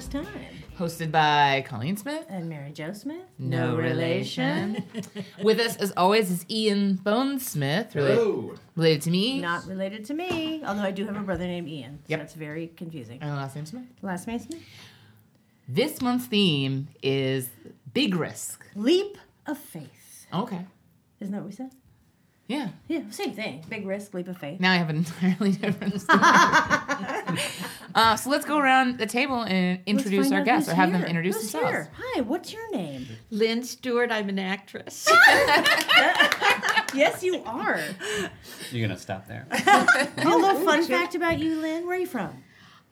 first time. Hosted by Colleen Smith. And Mary Jo Smith. No relation. With us, as always, is Ian Bones Smith, rela- Hello. related to me. Not related to me, although I do have a brother named Ian. So Yep. that's very confusing. And last name Smith. Last name Smith. This month's theme is big risk. Leap of faith. Okay. Isn't that what we said? Yeah. Yeah, same thing. Big risk, leap of faith. Now I have an entirely different story. Uh, so let's go around the table and introduce our guests or who's have them introduce Who's themselves. here? Hi, what's your name? Lynne Stewart, I'm an actress. yes, you are. You're gonna stop there. A little fun fact about you, Lynne. Where are you from?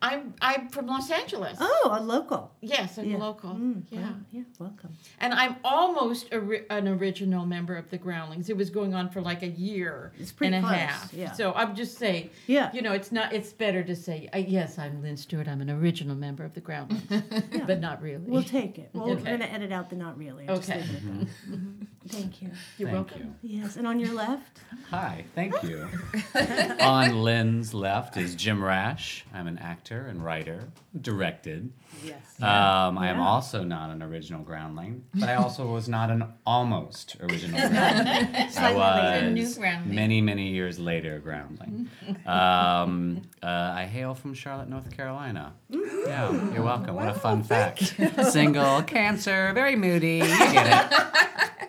I'm I'm from Los Angeles. Oh, a local. Yes, I'm Yeah. local. Mm, yeah. yeah, welcome. And I'm almost ri- an original member of the Groundlings. It was going on for like a year It's pretty and a half. yeah. So I'm just saying, Yeah. you know, it's not. It's better to say, uh, yes, I'm Lynne Stewart. I'm an original member of the Groundlings, but not really. We'll take it. Well, We're going to edit out the not really. Just Okay. leave it at that. Thank you. You're Thank welcome. you. Yes, and on your left? Hi, thank you. On Lynne's left is Jim Rash. I'm an actor and writer, directed. Yes. Um, I am also not an original groundling, but I also was not an almost original groundling. I Slightly later. was New groundling. many, many years later groundling. Um, uh, I hail from Charlotte, North Carolina. Yeah, you're welcome. What a fun fact. Single, cancer, very moody. You get it.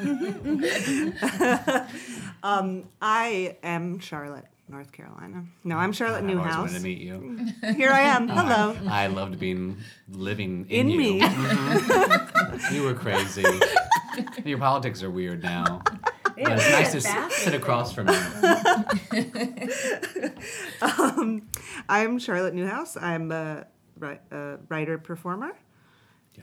Um, I am Charlotte, North Carolina. No, I'm Charlotte I've Newhouse. wanted to meet you. Here I am. Hello. I loved being living in, In you. me. Mhm. you were crazy. Your politics are weird now. But it's nice to s- sit across from you. Um, I'm Charlotte Newhouse. I'm a, a writer performer.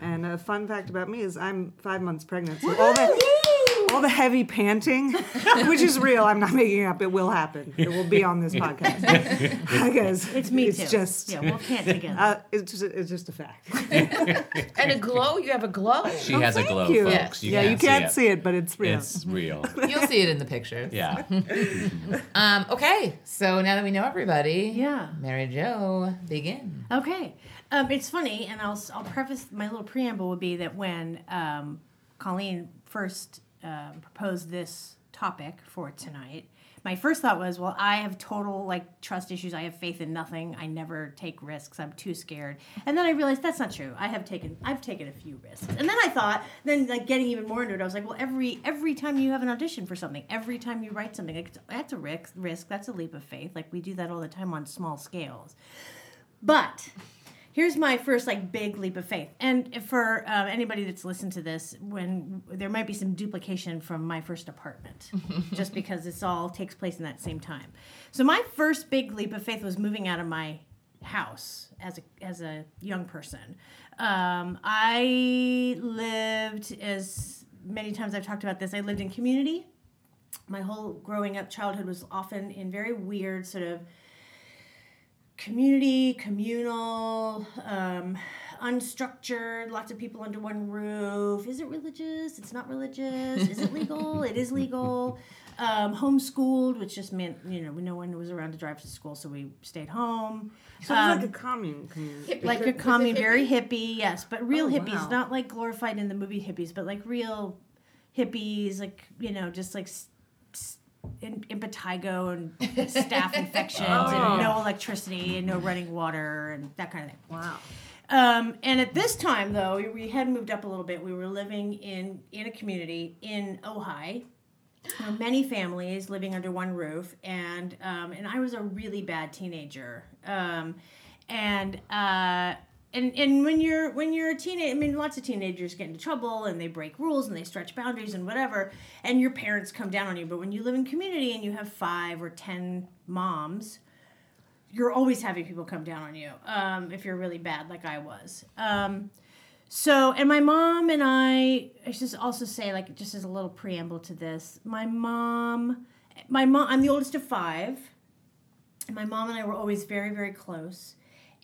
And a fun fact about me is I'm five months pregnant. So all the, all the heavy panting, which is real, I'm not making it up. It will happen. It will be on this podcast. because It's me it's too. just Yeah, we'll can't together. uh, it's just it's just a fact. And a glow. You have a glow. She has a Thank glow, you. folks. You yeah, can't you can't see, see it, but it's real. It's real. You'll see it in the pictures. Yeah. Um, okay, so now that we know everybody, Yeah. Mary Jo, begin. Okay. Um, it's funny, and I'll, I'll preface my little preamble would be that when um, Colleen first um, proposed this topic for tonight, my first thought was, well, I have total like trust issues. I have faith in nothing. I never take risks. I'm too scared. And then I realized that's not true. I have taken I've taken a few risks. And then I thought, then like getting even more into it, I was like, well, every every time you have an audition for something, every time you write something, like, that's a risk. Risk. That's a leap of faith. Like we do that all the time on small scales. But here's my first like big leap of faith. And for um, anybody that's listened to this when there might be some duplication from my first apartment just because this all takes place in that same time. So my first big leap of faith was moving out of my house as a as a young person. Um, i lived as many times i've talked about this i lived in community. My whole growing up childhood was often in very weird sort of community, communal, um, unstructured, lots of people under one roof. Is it religious? It's not religious. Is it legal? it is legal. Um, homeschooled, which just meant, you know, no one was around to drive to school, so we stayed home. so it's like a commune community. Like a commune, very hippie, yes, but real Oh, hippies, wow. not like glorified in the movie hippies, but like real hippies, like, you know, just like s- s- in, impetigo and staph infections and no electricity and no running water and that kind of thing. Wow. Um, and at this time, though, we- we had moved up a little bit. We were living in in a community in Ojai. Many families living under one roof, and um, and I was a really bad teenager. Um, and uh, and and when you're when you're a teenager, I mean, lots of teenagers get into trouble and they break rules and they stretch boundaries and whatever. And your parents come down on you. But when you live in community and you have five or ten moms, you're always having people come down on you um, if you're really bad, like I was. Um, so, and my mom and I, I should also say, like, just as a little preamble to this, my mom, my mom, I'm the oldest of five. And my mom and I were always very, very close.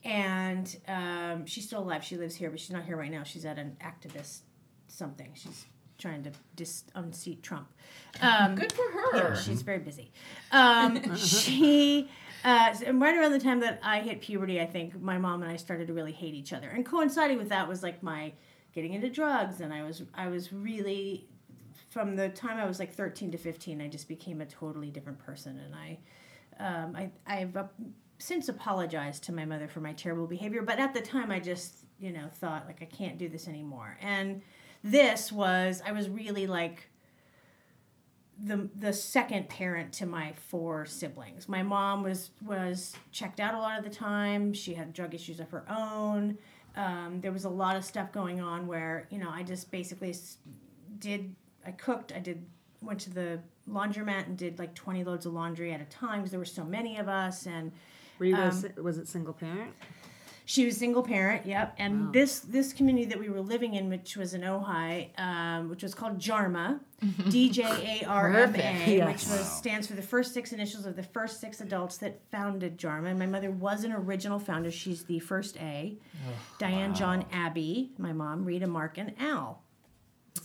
And um, she's still alive. She lives here, but she's not here right now. She's at an activist something. She's trying to dis- unseat Trump. Um, Good for her. yeah, she's very busy. Um, she Uh, and right around the time that I hit puberty, I think my mom and I started to really hate each other. And coinciding with that was like my getting into drugs, and I was I was really from the time I was like 13 to 15, I just became a totally different person, and I um, I I've since apologized to my mother for my terrible behavior, but at the time I just you know thought like I can't do this anymore, and this was I was really like the the second parent to my four siblings. My mom was was checked out a lot of the time. She had drug issues of her own. Um, there was a lot of stuff going on where you know I just basically did I cooked I did went to the laundromat and did like 20 loads of laundry at a time because there were so many of us and Were you Um, was it single parent? she was single parent, yep. And Wow. this this community that we were living in, which was in Ojai, um, which was called Jarma, D J A R M Perfect, A, yes. which was stands for the first six initials of the first six adults that founded Jarma. And my mother was an original founder. She's the first A. Diane, John, Abby, my mom, Rita, Mark, and Al.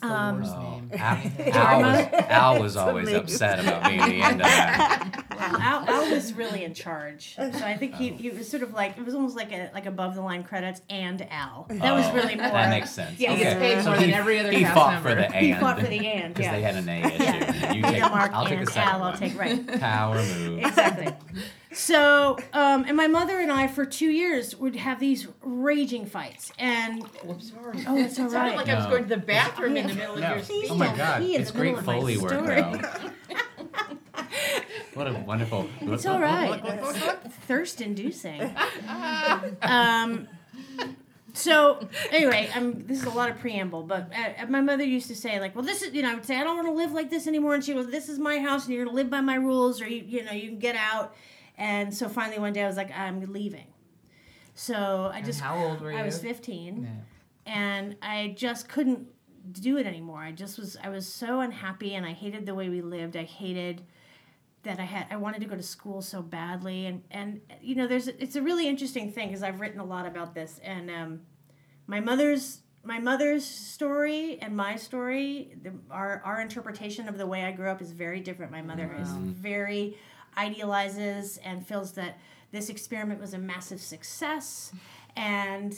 Um, worst name. Al, Al was, Al was always amazing. upset about being the end of that. Al, Al was really in charge, so I think he, he was sort of like it was almost like a like above the line credits and Al. That was Oh, really more. That makes sense. Yeah, He gets okay. paid So more he, than every other he cast fought member. for the and. He fought for the and, Because yeah. they had an A issue. Yeah. You Rita, take, Mark, I'll take and the second Al. I'll one. take right. Power move. exactly. So, um, and my mother and I, for two years, would have these raging fights. And I'm sorry. oh, it's all It sounded right. like I was going to the bathroom in the middle of No. your speech. Oh my god, it's great Foley work though. what a wonderful. It's all right. Thirst inducing. um, so anyway, I'm, this is a lot of preamble, but uh, my mother used to say like, well, this is, you know, I would say, I don't want to live like this anymore. And she goes, this is my house and you're going to live by my rules or you, you know, you can get out. And so finally one day I was like, I'm leaving. So I And just, how old were you? I was 15 Yeah. and I just couldn't do it anymore. I just was I was so unhappy and I hated the way we lived. I hated that I had I wanted to go to school so badly. And and you know there's it's a really interesting thing because I've written a lot about this. And um, my mother's my mother's story and my story the, our our interpretation of the way I grew up is very different. My mother is very idealizes and feels that this experiment was a massive success. And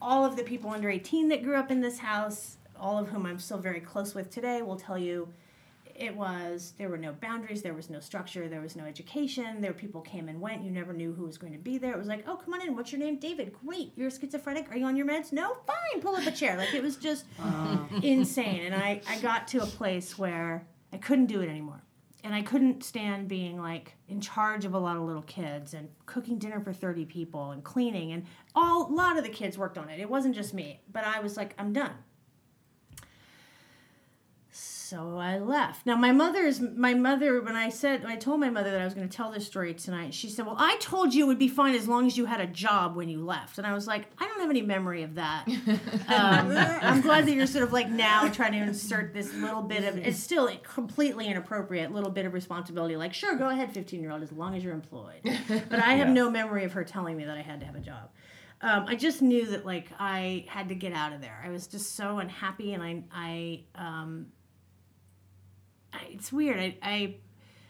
all of the people under 18 that grew up in this house, all of whom I'm still very close with today, will tell you it was there were no boundaries, there was no structure, there was no education. There people came and went. You never knew who was going to be there. It was like, oh, come on in. What's your name? David. Great. You're schizophrenic. Are you on your meds? No. Fine. Pull up a chair. Like it was just uh. insane. And I I got to a place where I couldn't do it anymore. And I couldn't stand being like in charge of a lot of little kids and cooking dinner for 30 people and cleaning and all a lot of the kids worked on it. It wasn't just me, but I was like I'm done. So I left. Now my mother's my mother when I said when I told my mother that I was going to tell this story tonight, she said, "Well, I told you it would be fine as long as you had a job when you left." And I was like, "I don't have any memory of that." um, I'm glad that you're sort of like now trying to insert this little bit of it's still completely inappropriate little bit of responsibility. Like, sure, go ahead, 15 year old, as long as you're employed. But I have Yeah. no memory of her telling me that I had to have a job. Um, I just knew that like I had to get out of there. I was just so unhappy, and I I um, I- it's weird. I, I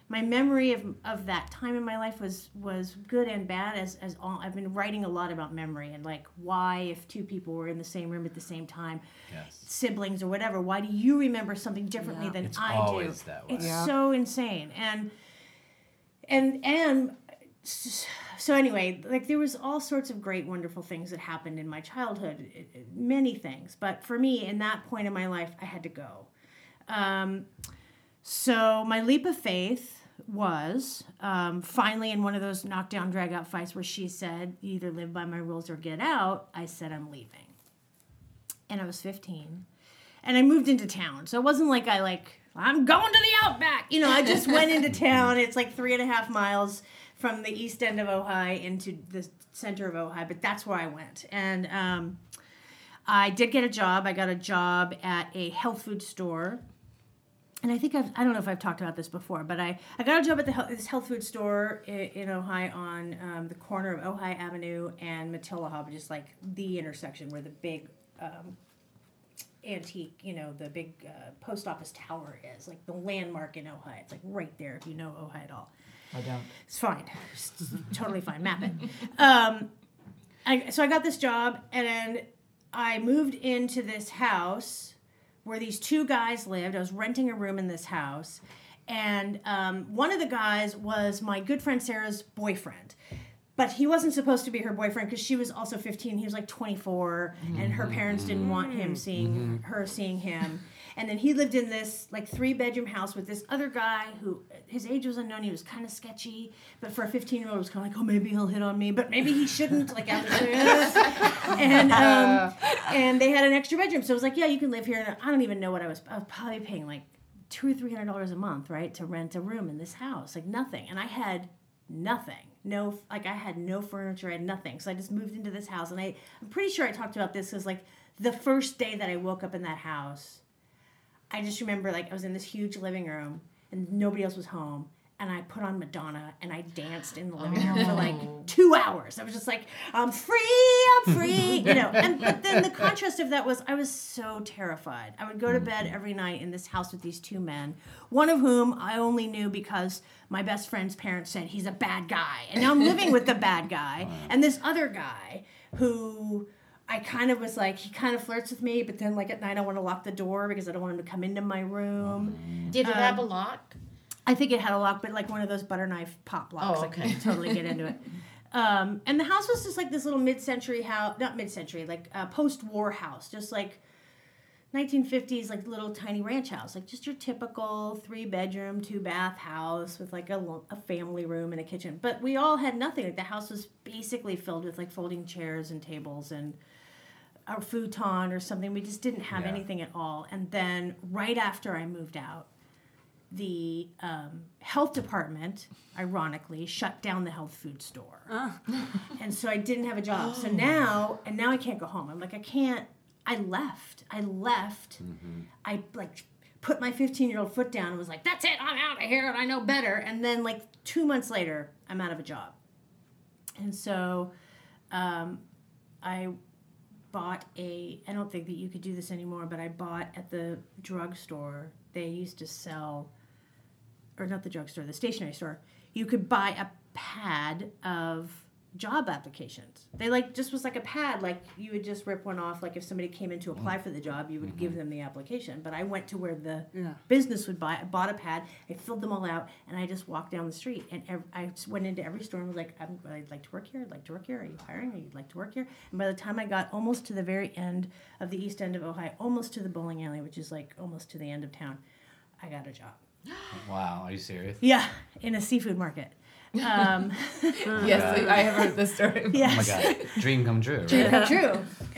my memory of, of that time in my life was was good and bad as as all I've been writing a lot about memory and like why if two people were in the same room at the same time Yes. siblings or whatever why do you remember something differently Yeah. than It's I always do that way. it's Yeah. so insane and and and so anyway like there was all sorts of great wonderful things that happened in my childhood it- it- many things but for me in that point in my life I had to go um, so my leap of faith was um, finally in one of those knockdown drag out fights where she said "You either live by my rules or get out i said i'm leaving. And i was 15 and i moved into town. So it wasn't like i like i'm going to the outback. You know i just went into town. It's like three and a half miles from the east end of ojai into the center of ojai but that's where i went. And um, i did get a job. I got a job at a health food store and I think I've, I don't know if I've talked about this before, but I, I got a job at the health, this health food store in, in Ojai on um, the corner of Ojai Avenue and Matilija, just like the intersection where the big um, antique, you know, the big uh, post office tower is, like the landmark in Ojai. It's like right there if you know Ojai at all. I don't. It's fine. It's totally fine. Map it. Um, I, so I got this job, and I moved into this house where these two guys lived. I was renting a room in this house, and um, one of the guys was my good friend Sarah's boyfriend. But he wasn't supposed to be her boyfriend because she was also 15. He was like 24, and her parents didn't want him seeing her seeing him. And then he lived in this like three bedroom house with this other guy who his age was unknown. He was kind of sketchy, but for a 15 year old, it was kind of like, oh, maybe he'll hit on me, but maybe he shouldn't. Like after and um, and they had an extra bedroom, so I was like, yeah, you can live here. And I don't even know what I was. I was probably paying like two or three hundred dollars a month, right, to rent a room in this house, like nothing. And I had nothing, no, like I had no furniture, I had nothing. So I just moved into this house, and I, I'm pretty sure I talked about this because like the first day that I woke up in that house, I just remember like I was in this huge living room and nobody else was home. And I put on Madonna and I danced in the living room for like oh. two hours. I was just like, I'm free, I'm free, you know. And but then the contrast of that was I was so terrified. I would go to bed every night in this house with these two men, one of whom I only knew because my best friend's parents said he's a bad guy. And now I'm living with the bad guy and this other guy who I kind of was like, he kind of flirts with me, but then like at night I want to lock the door because I don't want him to come into my room. Did it have a lock? I think it had a lock, but like one of those butter knife pop locks. Oh, I couldn't totally get into it. Um, and the house was just like this little mid-century house, not mid-century, like uh, post-war house, just like 1950s, like little tiny ranch house, like just your typical three-bedroom, two-bath house with like a, a family room and a kitchen. But we all had nothing. Like the house was basically filled with like folding chairs and tables and a futon or something. We just didn't have Yeah. anything at all. And then right after I moved out, the um, health department, ironically, shut down the health food store, and so I didn't have a job. So now, and now I can't go home. I'm like, I can't. I left. I left. I like put my 15 year old foot down and was like, "That's it. I'm out of here, and I know better." And then, like two months later, I'm out of a job, and so um, I bought a I don't think that you could do this anymore, but I bought at the drugstore. They used to sell or not the drugstore, the stationery store. You could buy a pad of job applications. They like just was like a pad like you would just rip one off like if somebody came in to apply mm. for the job, you would mm-hmm. give them the application. But I went to where the Yeah. business would buy I bought a pad, I filled them all out and I just walked down the street and ev- I just went into every store and was like I'm, I'd like to work here, I'd like to work here, are you hiring? Are you like to work here? And by the time I got almost to the very end of the east end of Ojai, almost to the bowling alley, which is like almost to the end of town, I got a job. Wow, are you serious? Yeah, in a seafood market. Um, Yes, I have heard this story. Oh my yes, god, dream come true. Right? Dream come true.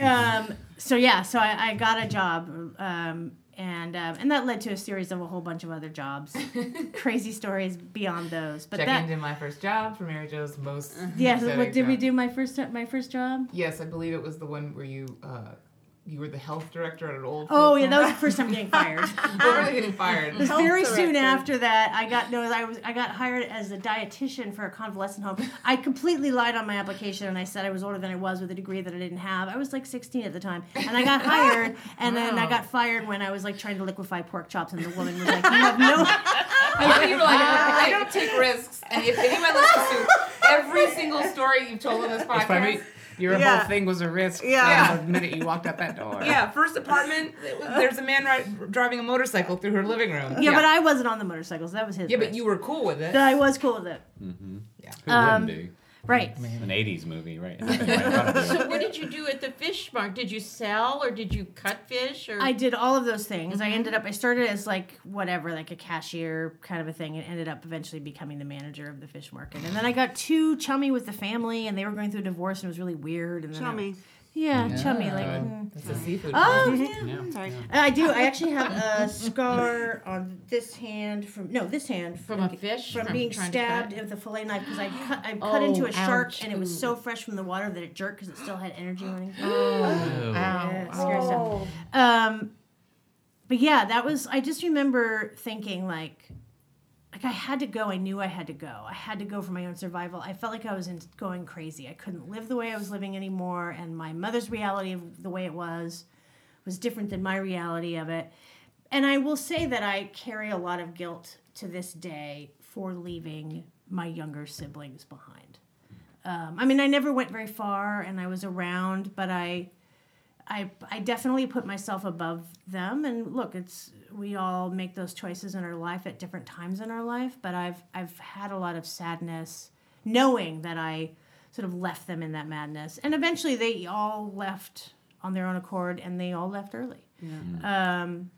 Um, so yeah, so I, I got a job, um, and um, and that led to a series of a whole bunch of other jobs, crazy stories beyond those. But Check that into my first job for Mary Jo's most. yeah, so what did we do? My first my first job. Yes, I believe it was the one where you uh, you were the health director at an old. Oh yeah, that was the first time getting fired. We're really getting fired. It was Health very soon after that I got no I was I got hired as a dietitian for a convalescent home. I completely lied on my application and I said I was older than I was with a degree that I didn't have. I was like 16 at the time. And I got hired and then I got fired when I was like trying to liquefy pork chops and the woman was like, "You have no I you were like, I don't take risks. And if anyone listens to every single story you've told on this podcast, Your Yeah. whole thing was a risk. Yeah. from The minute you walked out that door. yeah, first apartment, there's a man ri- driving a motorcycle through her living room. Yeah, but I wasn't on the motorcycles. That was his. yeah, but you were cool with it. But I was cool with it. Who Um, wouldn't be? Right. An '80s movie, right? Right in front of you. So what did you do at the fish market? Did you sell or did you cut fish or I did all of those things. I mm-hmm. ended up. I started as like whatever, like a cashier kind of a thing, and ended up eventually becoming the manager of the fish market. And then I got too chummy with the family, and they were going through a divorce, and it was really weird. And then I- Chummy. yeah, chummy. Like, good. mm. It's a seafood. oh yeah. Yeah. Sorry. I do. I actually have a scar on this hand from no, this hand from a fish from being trying to cut stabbed with a fillet knife because I cut I cut Oh, into a shark ouch. and it was so fresh from the water that it jerked because it still had energy running. through it. Yeah, Ow. scary stuff. Um, but yeah, that was. I just remember thinking like, like I had to go. I knew I had to go. I had to go for my own survival. I felt like I was in, going crazy. I couldn't live the way I was living anymore, and my mother's reality of the way it was was different than my reality of it. And I will say that I carry a lot of guilt to this day for leaving my younger siblings behind. Um, I mean, I never went very far, and I was around, but I, I, I definitely put myself above them. And look, it's we all make those choices in our life at different times in our life. But I've I've had a lot of sadness knowing that I sort of left them in that madness, and eventually they all left on their own accord, and they all left early. Um,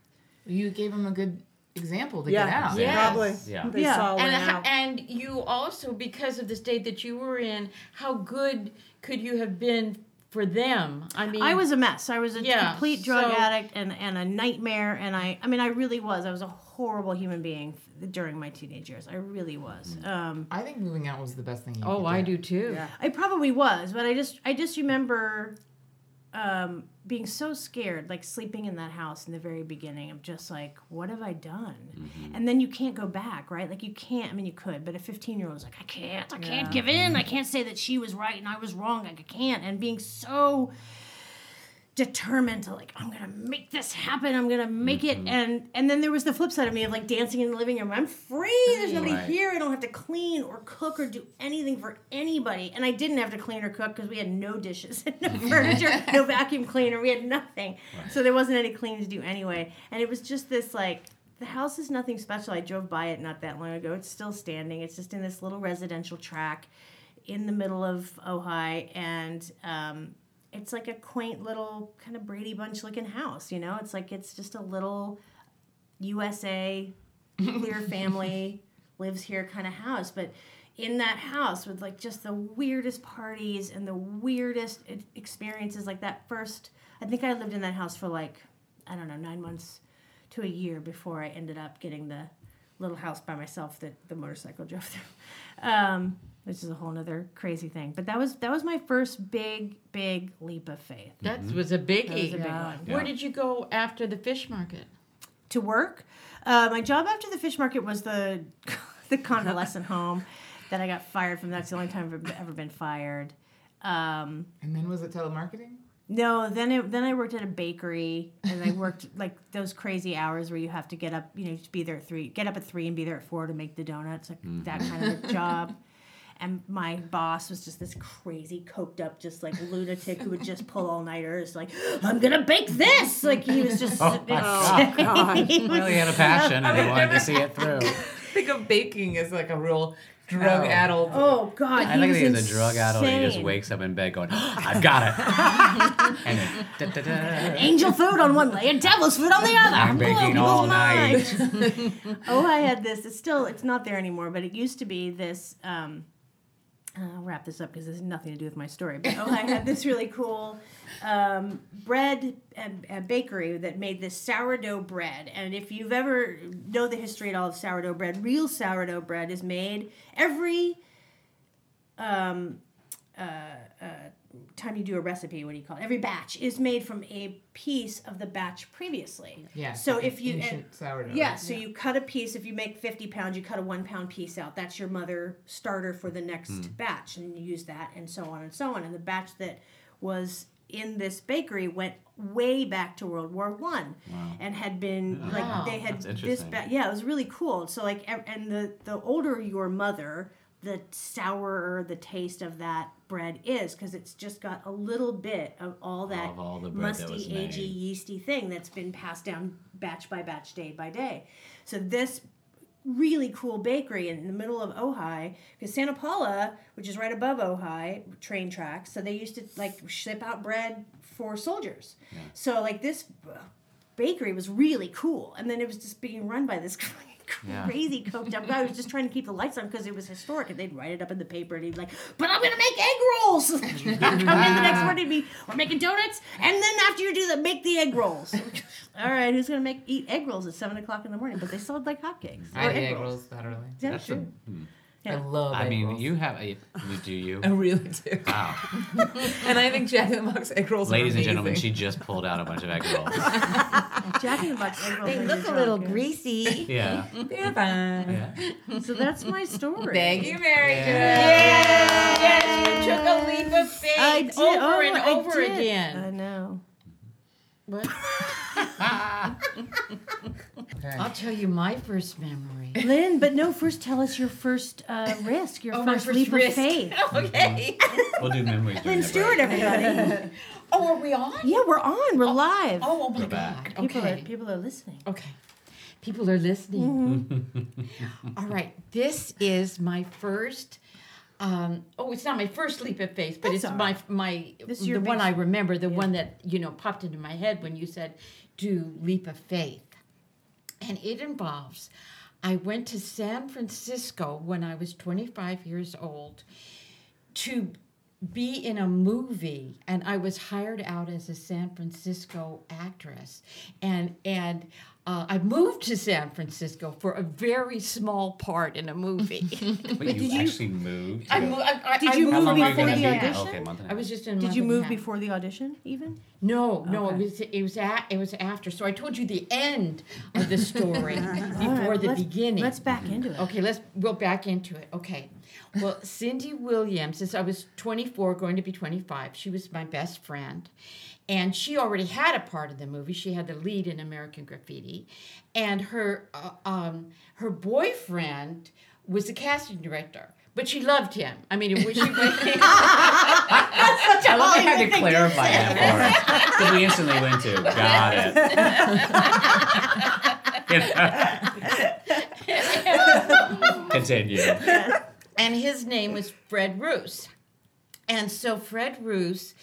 You gave them a good example to Yeah. get out. Yeah. Probably. Yeah. They Yeah. saw and one out. and you also because of the state that you were in, how good could you have been for them? I mean, I was a mess. I was a Yeah, complete drug so- addict and, and a nightmare. And I, I mean, I really was. I was a horrible human being during my teenage years. I really was. Um, I think moving out was the best thing. You Oh, could I do too. Yeah. I probably was, but I just, I just remember um, being so scared, like sleeping in that house in the very beginning of just like, what have I done? And then you can't go back, right? Like you can't. I mean, you could, but a 15 year old is like, I can't, I can't give in. I can't say that she was right and I was wrong. Like I can't. And being so determined to like i'm gonna make this happen i'm gonna make it. And and then there was the flip side of me of like dancing in the living room. I'm free there's nobody Right. here i don't have to clean or cook or do anything for anybody. And i didn't have to clean or cook because we had no dishes no furniture no vacuum cleaner we had nothing. So there wasn't any cleaning to do anyway. And it was just this like the house is nothing special. I drove by it not that long ago. It's still standing. It's just in this little residential track in the middle of ojai. And um, it's like a quaint little kind of Brady Bunch looking house, you know? It's like it's just a little USA nuclear family lives here kind of house, but in that house with like just the weirdest parties and the weirdest experiences like that first I think I lived in that house for like I don't know, 9 months to a year before I ended up getting the little house by myself that the motorcycle drove through. Um, which is a whole nother crazy thing. But that was that was my first big, big leap of faith. That was a biggie. That was a big Yeah. one. Where did you go after the fish market? To work, uh, my job after the fish market was the the convalescent home that I got fired from. That's the only time I've ever been fired. Um, And then was it telemarketing? no, then it, then I worked at a bakery and I worked like those crazy hours where you have to get up, you know, to be there at three, get up at three and be there at four to make the donuts, like that kind of a job. And my boss was just this crazy, coked up, just like lunatic who would just pull all nighters. Like, I'm gonna bake this. Like he was just. Oh, my God. he Well, he had a passion and he wanted to see it through. Think of baking as like a real drug addled. Oh God! I think he he was was a drug addict. He just wakes up in bed going, "I've got it," and then, da, da, da. Angel food on one leg and devil's food on the other. I'm baking people's all minds. oh, I had this. It's still. It's not there anymore, but it used to be this. Um, I'll wrap this up because this has nothing to do with my story. But oh, I had this really cool um, bread and, and bakery that made this sourdough bread. And if you've ever know the history at all of sourdough bread, real sourdough bread is made every um, uh, uh, time you do a recipe. What do you call it? Every batch is made from a piece of the batch previously. Yeah. So like if an you ancient sourdough. yeah, so you cut a piece. If you make 50 pounds, you cut a one pound piece out. That's your mother starter for the next hmm. batch. And you use that and so on and so on. And the batch that was in this bakery went way back to World War One and had been Wow. like they had this interesting. ba- yeah, it was really cool. So like and the the older your mother, the sourer the taste of that bread is because it's just got a little bit of all that Of all that musty, was agey, yeasty thing that's been passed down batch by batch, day by day. So this really cool bakery in the middle of Ojai, because Santa Paula, which is right above Ojai, train tracks, so they used to like ship out bread for soldiers. So like this bakery was really cool, and then it was just being run by this. Yeah. Crazy coked up guy was just trying to keep the lights on because it was historic, and they'd write it up in the paper, and he'd be like, "But I'm gonna make egg rolls." Come in the next morning, be we're making donuts, and then after you do that, make the egg rolls. All right, who's gonna make eat egg rolls at seven o'clock in the morning? But they sold like hotcakes. I Or eat egg rolls that early. Yeah, That's a- hmm. Sure. I Yeah. love I egg mean, rolls. you have a. You do you? I really do. Wow. And I think Jack in the Box egg rolls Ladies are and gentlemen, she just pulled out a bunch of egg rolls. Jack in the Box egg rolls. They look a little greasy. Yeah. They're fine. Yeah. So that's my story. Thank you, Mary Jo. Yes, you took a leap of faith I did. over oh, and I over did. again. I know. What? Okay. I'll tell you my first memory. Lynne, but no, first tell us your first uh, risk, your Oh, first, first leap risk. of faith. okay. We'll do memories. during Lynne Stewart, break. everybody. Oh, are we on? yeah, we're on. We're live. Oh, oh my Go God. back. people, are, Okay. people are listening. Okay. People are listening. All right. This is my first. Um, oh, it's not my first leap of faith, but That's it's all my my This the one I remember, the one that you know popped into my head when you said do leap of faith, and it involves. I went to San Francisco when I was 25 years old to be in a movie and I was hired out as a San Francisco actress and and uh, I moved to San Francisco for a very small part in a movie. Wait, you, you- actually moved? I, to- mo- I, I, Did you moved move long were you before the be? audition? Okay, month and a I half. was just in. Did you move before the audition even? No, no, it was it was a, it was after. So I told you the end of the story before right, the let's- beginning. Let's back into it. Okay, let's we'll back into it. Okay. Well, Cindy Williams, since I was 24, going to be 25, she was my best friend. And she already had a part of the movie. She had the lead in American Graffiti. And her, uh, um, her boyfriend was the casting director. But she loved him. I mean, it was she. I love I had to clarify that part. Because we instantly went to, got it. Continue. and his name was Fred Roos. And so Fred Roos,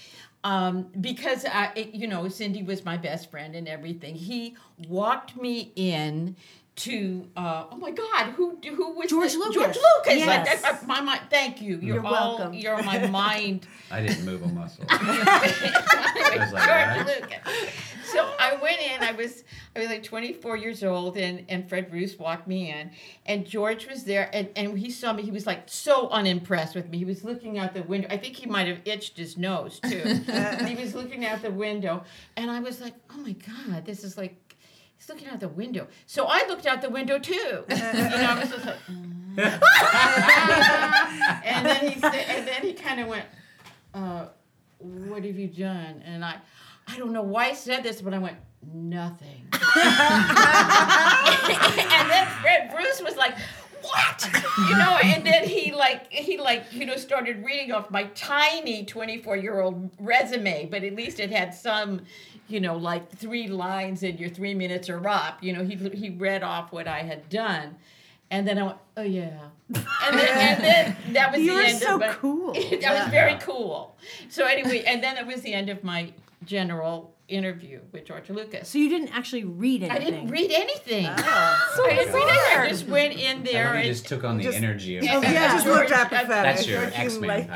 um, because I, it, you know, Cindy was my best friend and everything, he walked me in to uh, oh my God, who who was George the- Lucas. George Lucas. Yes. I- I- my mind. Thank you. You're, You're all, welcome. You're on my mind. I didn't move a muscle. I was like, George what? Lucas. So I went in. I was I was like 24 years old, and and Fred Roos walked me in, and George was there, and and he saw me. He was like so unimpressed with me. He was looking out the window. I think he might have itched his nose too. he was looking out the window, and I was like, oh my god, this is like. He's looking out the window. So I looked out the window too. you know, I was just like, "Mm." and then he said, and then he kind of went, uh, "What have you done?" And I, I don't know why I said this, but I went, "Nothing." and then Fred Roos was like, "What?" You know, and then he like he like you know started reading off my tiny twenty four year old resume, but at least it had some. You know, like three lines in your three minutes are up. You know, he he read off what I had done, and then I went, oh yeah, and then, and then that was You the were end so of my, cool. that was very cool. So anyway, and then it was the end of my general interview with George Lucas. So you didn't actually read anything. I didn't read anything. So I didn't read anything. I just went in there love you and just took on the Just- energy of Oh, I yeah. just looked George- apathetic. That's your X-Men like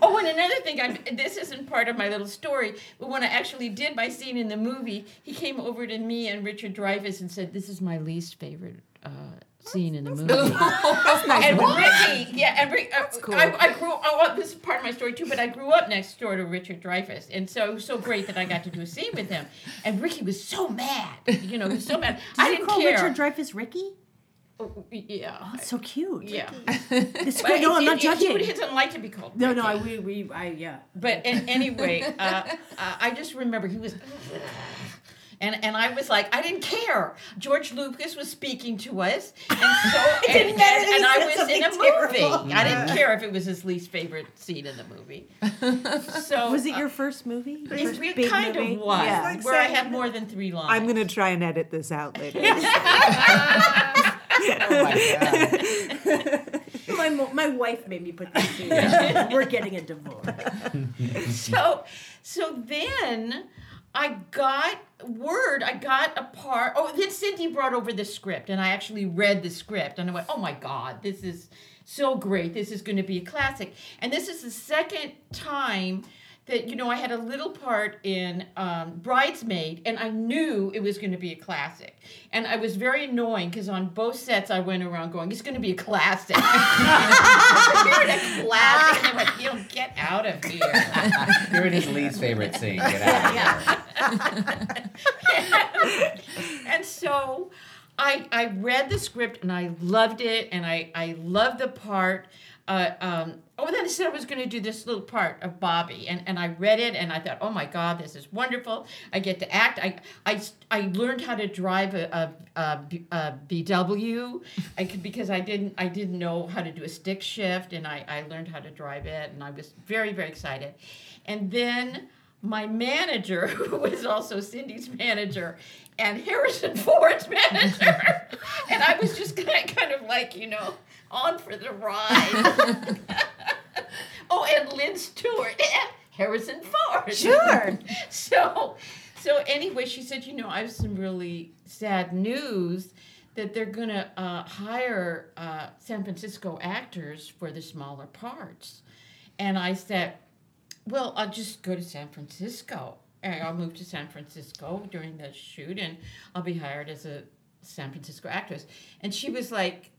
Oh, and another thing, I, this isn't part of my little story, but when I actually did my scene in the movie, he came over to me and Richard Dreyfuss and said, "This is my least favorite uh, scene in the movie." and Ricky, yeah, and Rick, uh, cool. I, I grew. Oh, this is part of my story too. But I grew up next door to Richard Dreyfuss, and so it was so great that I got to do a scene with him. And Ricky was so mad. You know, he was so mad. Did I you didn't call care. Richard Dreyfuss Ricky? Oh, yeah. Oh, that's so cute. Yeah. It's good. No, I'm not judging. He doesn't like to be called. no, no, I, Ricky. we, we, I, yeah. But an anyway, uh, uh, I just remember he was, and and I was like, I didn't care. George Lucas was speaking to us, and so and, didn't matter and, and I was in a something movie. terrible. I didn't care if it was his least favorite scene in the movie. So Was it uh, your first movie? Your It, first it big kind movie? of was, Yeah. Like where I had more than three lines. I'm gonna try and edit this out later. Oh my god. my, my wife made me put this in. We're getting a divorce. so so then I got word, I got a part. Oh, then Cindy brought over the script, and I actually read the script, and I went, "Oh my God, this is so great! This is going to be a classic." And this is the second time that you know I had a little part in um, Bridesmaid, and I knew it was going to be a classic. And I was very annoying because on both sets I went around going, "It's going to be a classic." You're in a classic. And I went, "You don't get out of here." You're in his least favorite scene. Get out of here. and so I I read the script and I loved it and I I loved the part. Uh, um, oh, then I said I was going to do this little part of Bobby, and, and I read it, and I thought, oh my God, this is wonderful. I get to act. I I, I learned how to drive a, a, a, VW, I could, because I didn't I didn't know how to do a stick shift, and I, I learned how to drive it, and I was very very excited. And then my manager, who was also Cindy's manager, and Harrison Ford's manager, and I was just kind of, kind of like you know on for the ride. oh, and Lynne Stewart and Harrison Ford. Sure. so, so anyway, she said, you know, I have some really sad news that they're gonna uh, hire uh, San Francisco actors for the smaller parts, and I said, well, I'll just go to San Francisco. And I'll move to San Francisco during the shoot, and I'll be hired as a San Francisco actress. And she was like,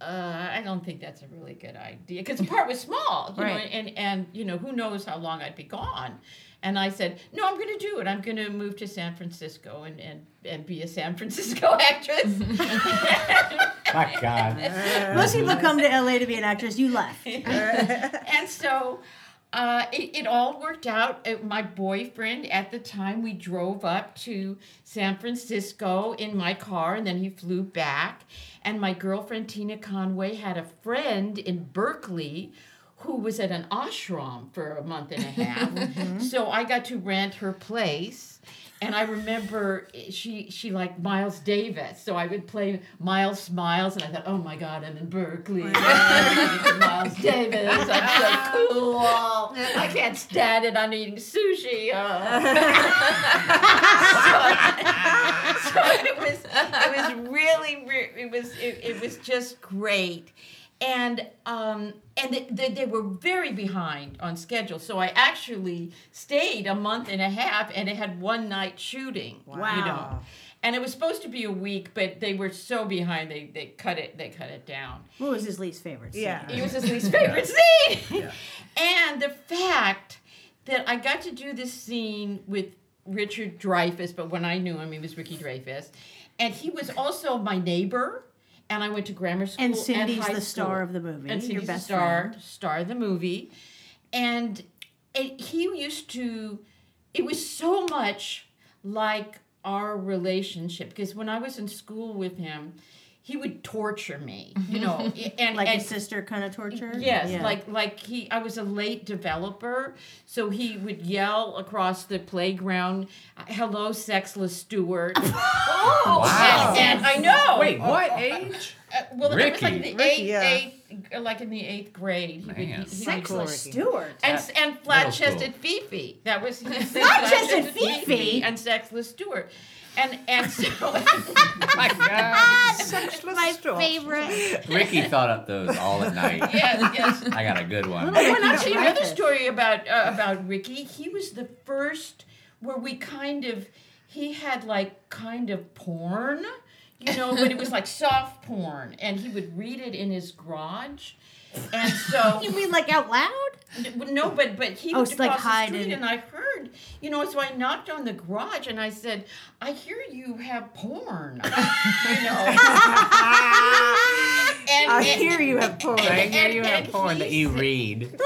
uh, I don't think that's a really good idea because the part was small, you know, Right. and and you know who knows how long I'd be gone. And I said, no, I'm going to do it. I'm going to move to San Francisco and, and, and be a San Francisco actress. My God. Most people come to LA to be an actress. You left. and so uh, it, it all worked out. Uh, my boyfriend at the time, we drove up to San Francisco in my car, and then he flew back. And my girlfriend Tina Conway had a friend in Berkeley who was at an ashram for a month and a half. So I got to rent her place. And I remember she she liked Miles Davis, so I would play Miles Smiles, and I thought, oh my God, I'm in Berkeley. Miles Davis, I'm so cool. I can't stand it. I'm eating sushi. Oh. so, so it was it was really it was it, it was just great and um, and they, they, they were very behind on schedule. So I actually stayed a month and a half, and it had one night shooting. You know, Wow. and it was supposed to be a week, but they were so behind they, they cut it they cut it down. What was his least favorite? scene? Yeah. It was his least favorite scene. Yeah. And the fact that I got to do this scene with Richard Dreyfuss, but when I knew him, he was Ricky Dreyfuss, and he was also my neighbor. And I went to grammar school And Cindy's the star of the movie, And your Cindy's best the star, friend. star of the movie, and it, he used to. It was so much like our relationship because when I was in school with him, he would torture me, you know, and Like and, a sister kind of torture? Yes, Yeah. like like he I was a late developer, so he would yell across the playground, "Hello, sexless Stewart." oh, Wow. and, and I know. Wait, what age? Uh, well, it was like the Ricky, eighth, yeah. eighth, uh, like in the eighth grade. He he- he Sexless Ricky. Stewart. and At and flat chested Fifi. That was Flat-chested Fifi? and sexless Stewart, and and so My God. Sexless My favorite. Ricky thought up those all at night. yes, yes. I got a good one. Oh, and actually, Dreyfuss. another story about uh, about Ricky. He was the first where we kind of he had like kind of porn, you know, but it was like soft porn, and he would read it in his garage, and so You mean like out loud? no, but but he Oh, was it's like across the hide street, in- and I heard, you know, so I knocked on the garage and I said, I hear you have porn, you know. and, I and- hear you have porn. I hear you have porn that he you read.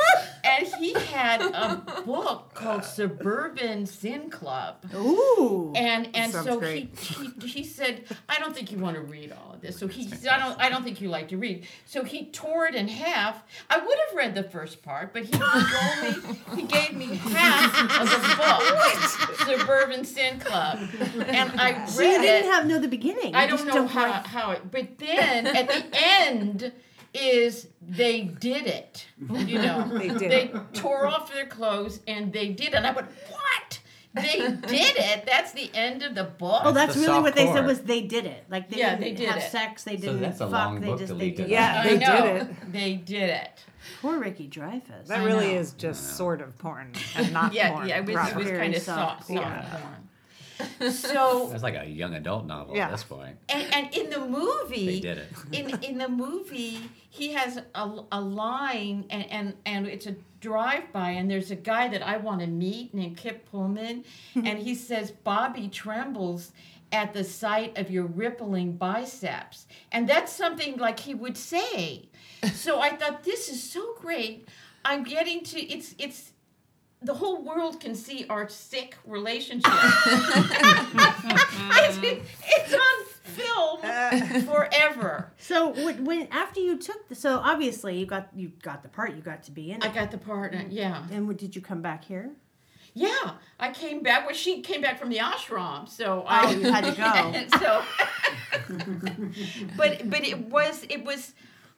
And he had a book called Suburban Sin Club. Ooh. And and so he, he he said, I don't think you want to read all of this. So he said, I don't I don't think you like to read. So he tore it in half. I would have read the first part, but he only he gave me half of the book, Suburban Sin Club, and I read so you didn't have know the beginning. I don't know how, like- how it, but then at the end is they did it. You know, They did They tore off their clothes and they did it. And I went, what? They did it. That's the end of the book. Oh, that's the really what they said was they did it. Like they Yeah, didn't they did have it. sex. They didn't that's a fuck. long they book just to they lead to did Yeah, I they know. did it. They did it. Poor Ricky Dreyfuss. That I really know. is just sort of porn and not yeah, porn. yeah. It was, it was kind of soft, soft, soft yeah. porn. So That's like a young adult novel Yeah. at this point. and, and in the movie They did it. in in the movie he has a, a line and, and and it's a drive by and there's a guy that I want to meet named Kip Pullman and he says Bobby trembles at the sight of your rippling biceps and that's something like he would say so I thought this is so great I'm getting to it's it's the whole world can see our sick relationship. it's, it's on film forever. So when, when after you took the so obviously you got you got the part you got to be in I it. got the part. Yeah, and what, did you come back here? yeah. I came back. Well, she came back from the ashram, so Oh, I you had to go. so, but but it was it was.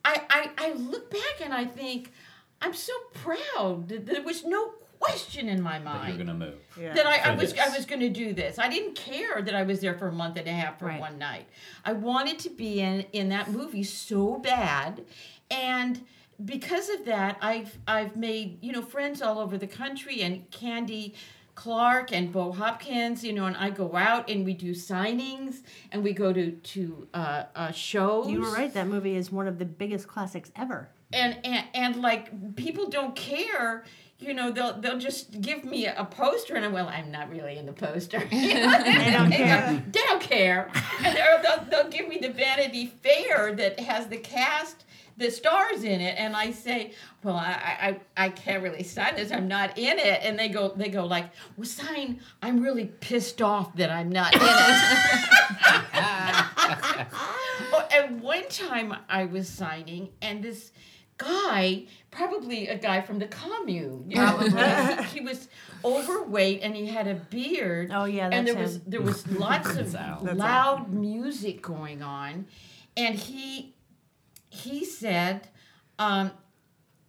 I, I I look back and I think I'm so proud that there was no question in my But mind. you're gonna move. Yeah. that I, I was I was going to do this. I didn't care that I was there for a month and a half for Right. one night. I wanted to be in in that movie so bad, and because of that, I've I've made you know friends all over the country and Candy. Clark and Bo Hopkins, you know, and I go out and we do signings and we go to to uh, uh, shows. You were right. That movie is one of the biggest classics ever. and and and like people don't care you know they'll they'll just give me a poster and I'm well I'm not really in the poster. They don't care. they don't care. And they'll, they'll, they'll give me the Vanity Fair that has the cast the stars in it and I say well I, I I can't really sign this. I'm not in it. And they go they go like well sign. I'm really pissed off that I'm not in it. Oh, at one time I was signing, and this guy, probably a guy from the commune, you know, he, he was overweight and he had a beard. Oh, yeah, and there was there was lots of. Loud music going on, and he he said, um,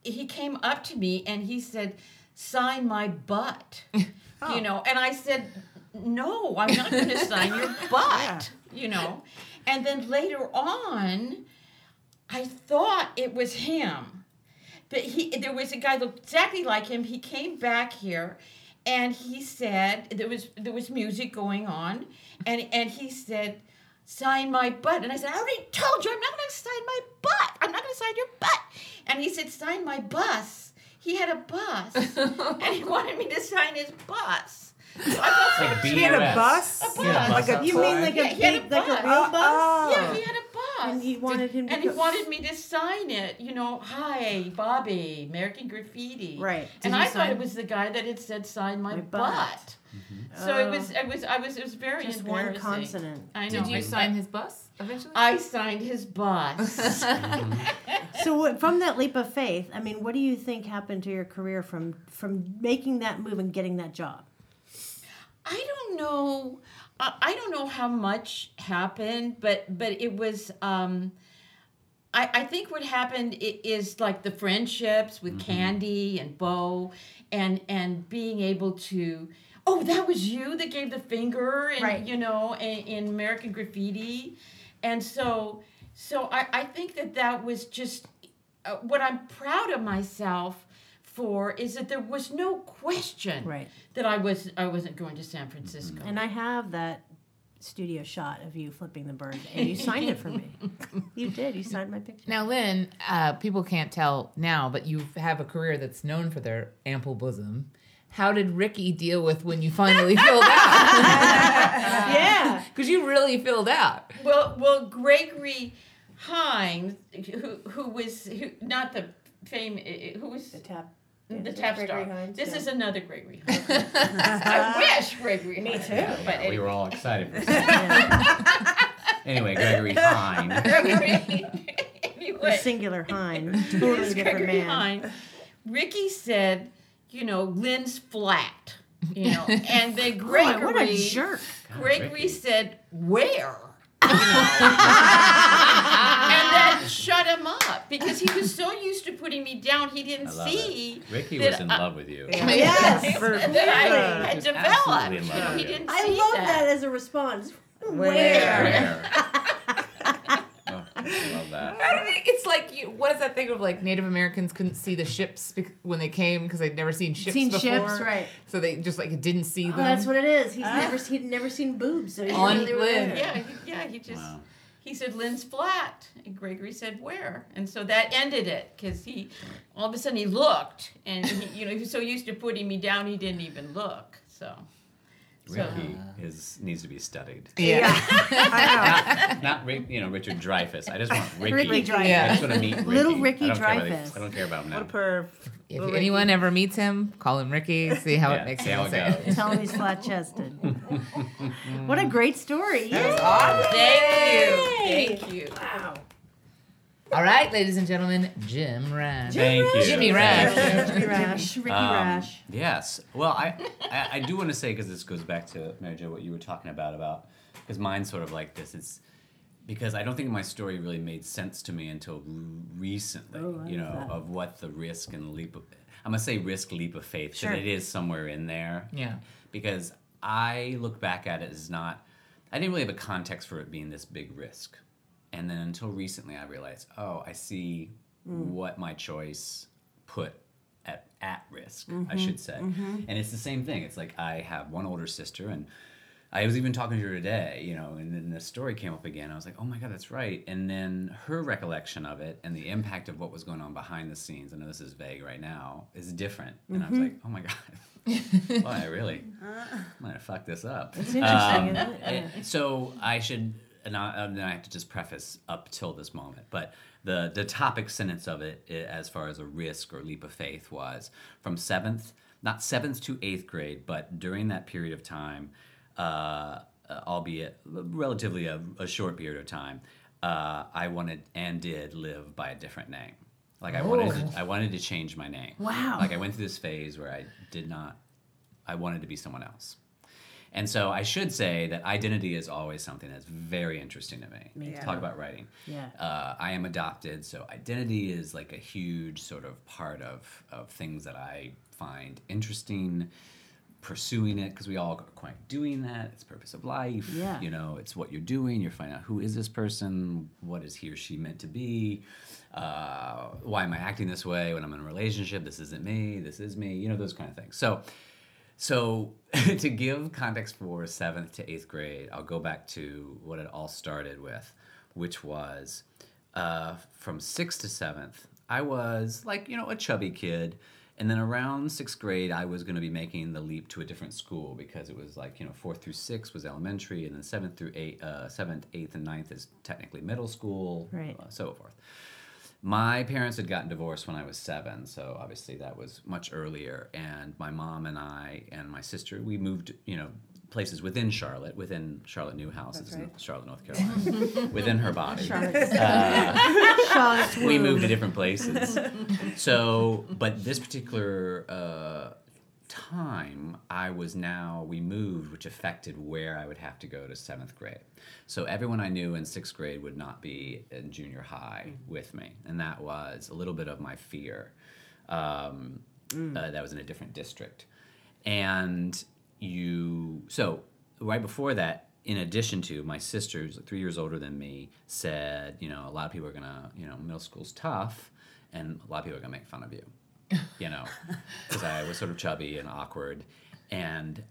he came up to me and he said, "Sign my butt," you know, and I said, "No, I'm not going to sign your butt," you know, and then later on, I thought it was him, but he there was a guy that looked exactly like him. He came back here. And he said there was there was music going on, and and he said, sign my butt. And I said, I already told you I'm not going to sign my butt. I'm not going to sign your butt. And he said, sign my bus. He had a bus, and he wanted me to sign his bus. So I thought, Like He had a BRS. bus? A He had bus. Like a. You mean like Yeah, a he had a big, like a real bus? oh. yeah, he had a bus. And he wanted him to and he wanted me to sign it. You know, hi, Bobby, American Graffiti. Right. And Did you I thought it was the guy that had said sign my, My butt. butt. Mm-hmm. So Oh. it was, it was, I was, it was very Just one consonant. I know. Did you I- sign his bus eventually? I signed his bus. So what, from that leap of faith, I mean, what do you think happened to your career from from making that move and getting that job? I don't know. I I don't know how much happened, but but it was. Um, I I think what happened is like the friendships with Candy and Bo, and and being able to. Oh, that was you that gave the finger, and Right. you know, in, in American Graffiti, and so so I I think that that was just uh, what I'm proud of myself for is that there was no question Right. That I was I wasn't going to San Francisco. And I have that studio shot of you flipping the bird, and you signed it for me. You did. You signed my picture. Now, Lynne, uh, people can't tell now, but you have a career that's known for their ample bosom. How did Ricky deal with when you finally filled out? yeah. Because you really filled out. well, well, Gregory Hines, who who was who, not the fame, who was The tap. The yeah, tap Gregory star. Hines, this yeah. is another Gregory. Hines. I wish Gregory. Me too. But We anyway. were all excited for that. anyway, Gregory Hine. Gregory. The anyway. singular Hein. Totally It's different Gregory man. Hine. Ricky said, you know, Lynne's flat. You know, and then Boy, Gregory. what a jerk. Gregory Ricky. said, "Where?" You know? And then shut him up because he was so used to putting me down, he didn't see it. Ricky that was in I- love with you. Yeah. Yes. For- that I had developed. in You love know, he didn't I see love that. that as a response. Where? Where? Where? I love love that. I don't think it's like you. What is that thing of like Native Americans couldn't see the ships bec- when they came because they'd never seen ships Seen before. ships, right. So they just like didn't see Oh, them. that's what it is. He's ah. never he'd never seen boobs, so he didn't On know they were Lynne. there. Yeah, he, yeah, he just Wow. He said Lynne's flat, and Gregory said where, and so that ended it because he all of a sudden he looked, and he, you know he was so used to putting me down he didn't even look. So, so Ricky is needs to be studied. yeah. I Not, not you know Richard Dreyfuss. I just want Ricky. Ricky Dreyfuss. Yeah. I just want to meet Ricky. Little Ricky I don't care about- I don't care about him now. What a perv. If Well, anyone ever meets him, call him Ricky. See how Yeah, it makes see him how it sound. Tell him he's flat chested. what a great story. That was awesome. thank you, thank you. Wow. All right, ladies and gentlemen, Jim Rash. Thank you. Jimmy Thank Rash. you. Ricky Rash. Ricky Um, Rash. Yes. Well, I, I, I do want to say because this goes back to Mary Jo what you were talking about about because mine's sort of like this. It's because I don't think my story really made sense to me until recently. Oh, you know, that. of what the risk and leap. Of, I'm gonna say risk leap of faith because Sure. it is somewhere in there. Yeah. Because I look back at it as not. I didn't really have a context for it being this big risk, and then until recently, I realized, oh, I see mm. what my choice put at at risk, I mm-hmm. should say. Mm-hmm. And it's the same thing. It's like I have one older sister, and I was even talking to her today, you know, and then the story came up again. I was like, oh my God, that's right. And then her recollection of it and the impact of what was going on behind the scenes, I know this is vague right now, is different. And I was like, mm-hmm. oh my God, why, really? Uh. I'm going to fuck this up. It's interesting, Um, it- so I should, and I, and I have to just preface up till this moment, but the the topic sentence of it, as far as a risk or leap of faith, was from seventh, not seventh to eighth grade, but during that period of time, uh, albeit relatively a, a short period of time, uh, I wanted and did live by a different name. Like I wanted, to, I wanted to change my name. Wow. Like I went through this phase where I did not, I wanted to be someone else. And so I should say that identity is always something that's very interesting to me. Me Talk about writing. Yeah. Uh, I am adopted, so identity is like a huge sort of part of, of things that I find interesting. Pursuing it because we all are quite doing that. It's purpose of life. Yeah. You know, it's what you're doing. You're finding out who is this person, what is he or she meant to be, uh, why am I acting this way when I'm in a relationship? This isn't me. This is me. You know, those kind of things. So, so to give context for seventh to eighth grade, I'll go back to what it all started with, which was uh, from sixth to seventh. I was like you know a chubby kid, and then around sixth grade, I was going to be making the leap to a different school because it was like you know fourth through sixth was elementary, and then seventh through eight, uh, seventh, eighth, and ninth is technically middle school, Right. uh, so forth. My parents had gotten divorced when I was seven, so obviously that was much earlier. And my mom and I and my sister, we moved, you know, places within Charlotte, within Charlotte Newhouse, it's in right. Charlotte, North Carolina, within her body. Charlotte's, Uh, we moved to different places. So, but this particular uh, time, I was now, we moved, which affected where I would have to go to seventh grade. So, everyone I knew in sixth grade would not be in junior high with me. And that was a little bit of my fear. Um, uh, that was in a different district. And you, so right before that, in addition to my sister, who's three years older than me, said, you know, a lot of people are gonna, you know, middle school's tough, and a lot of people are gonna make fun of you, you know, because I was sort of chubby and awkward, and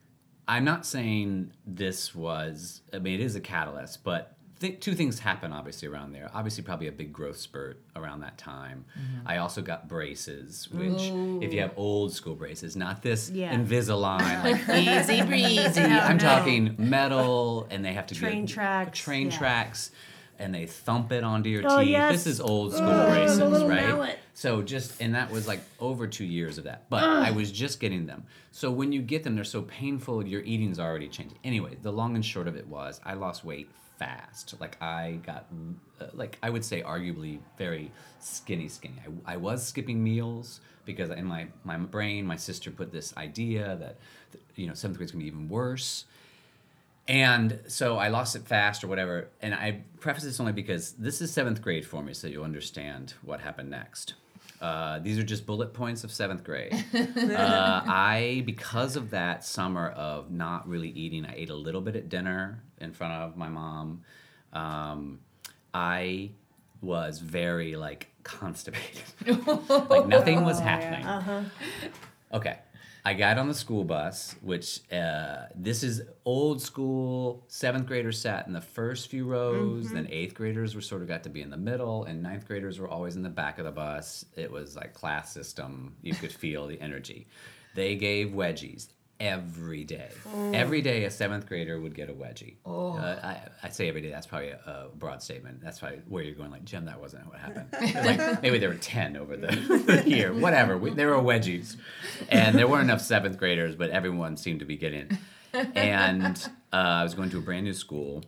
I'm not saying this was, I mean, it is a catalyst, but th- two things happen obviously around there. Obviously, probably a big growth spurt around that time. Mm-hmm. I also got braces, which, if you have old school braces, not this Yeah. Invisalign, like Easy breezy. I'm no. talking metal, and they have to Train tracks, train yeah. tracks, and they thump it onto your Oh, teeth. yes. This is old school Ugh, braces, right? mallet. So just and that was like over two years of that. But I was just getting them. So when you get them, they're so painful. Your eating's already changing. Anyway, the long and short of it was I lost weight fast. Like I got, uh, like I would say, arguably very skinny, skinny. I, I was skipping meals because in my my brain, my sister put this idea that you know seventh grade's gonna be even worse. And so I lost it fast or whatever. And I preface this only because this is seventh grade for me, so you'll understand what happened next. Uh, these are just bullet points of seventh grade. uh, I, because of that summer of not really eating, I ate a little bit at dinner in front of my mom. Um, I was very like constipated. like nothing was happening. Okay. I got on the school bus, which uh, this is old school. Seventh graders sat in the first few rows, then eighth graders were sort of got to be in the middle, and ninth graders were always in the back of the bus. It was like class system. You could feel the energy. They gave wedgies every day. Every day, a seventh grader would get a wedgie. Uh, I, I say every day. That's probably a, a broad statement. That's probably where you're going. Like Jim, that wasn't what happened. like maybe there were ten over the, the year. Whatever. We, there were wedgies, and there weren't enough seventh graders, but everyone seemed to be getting. And uh, I was going to a brand new school.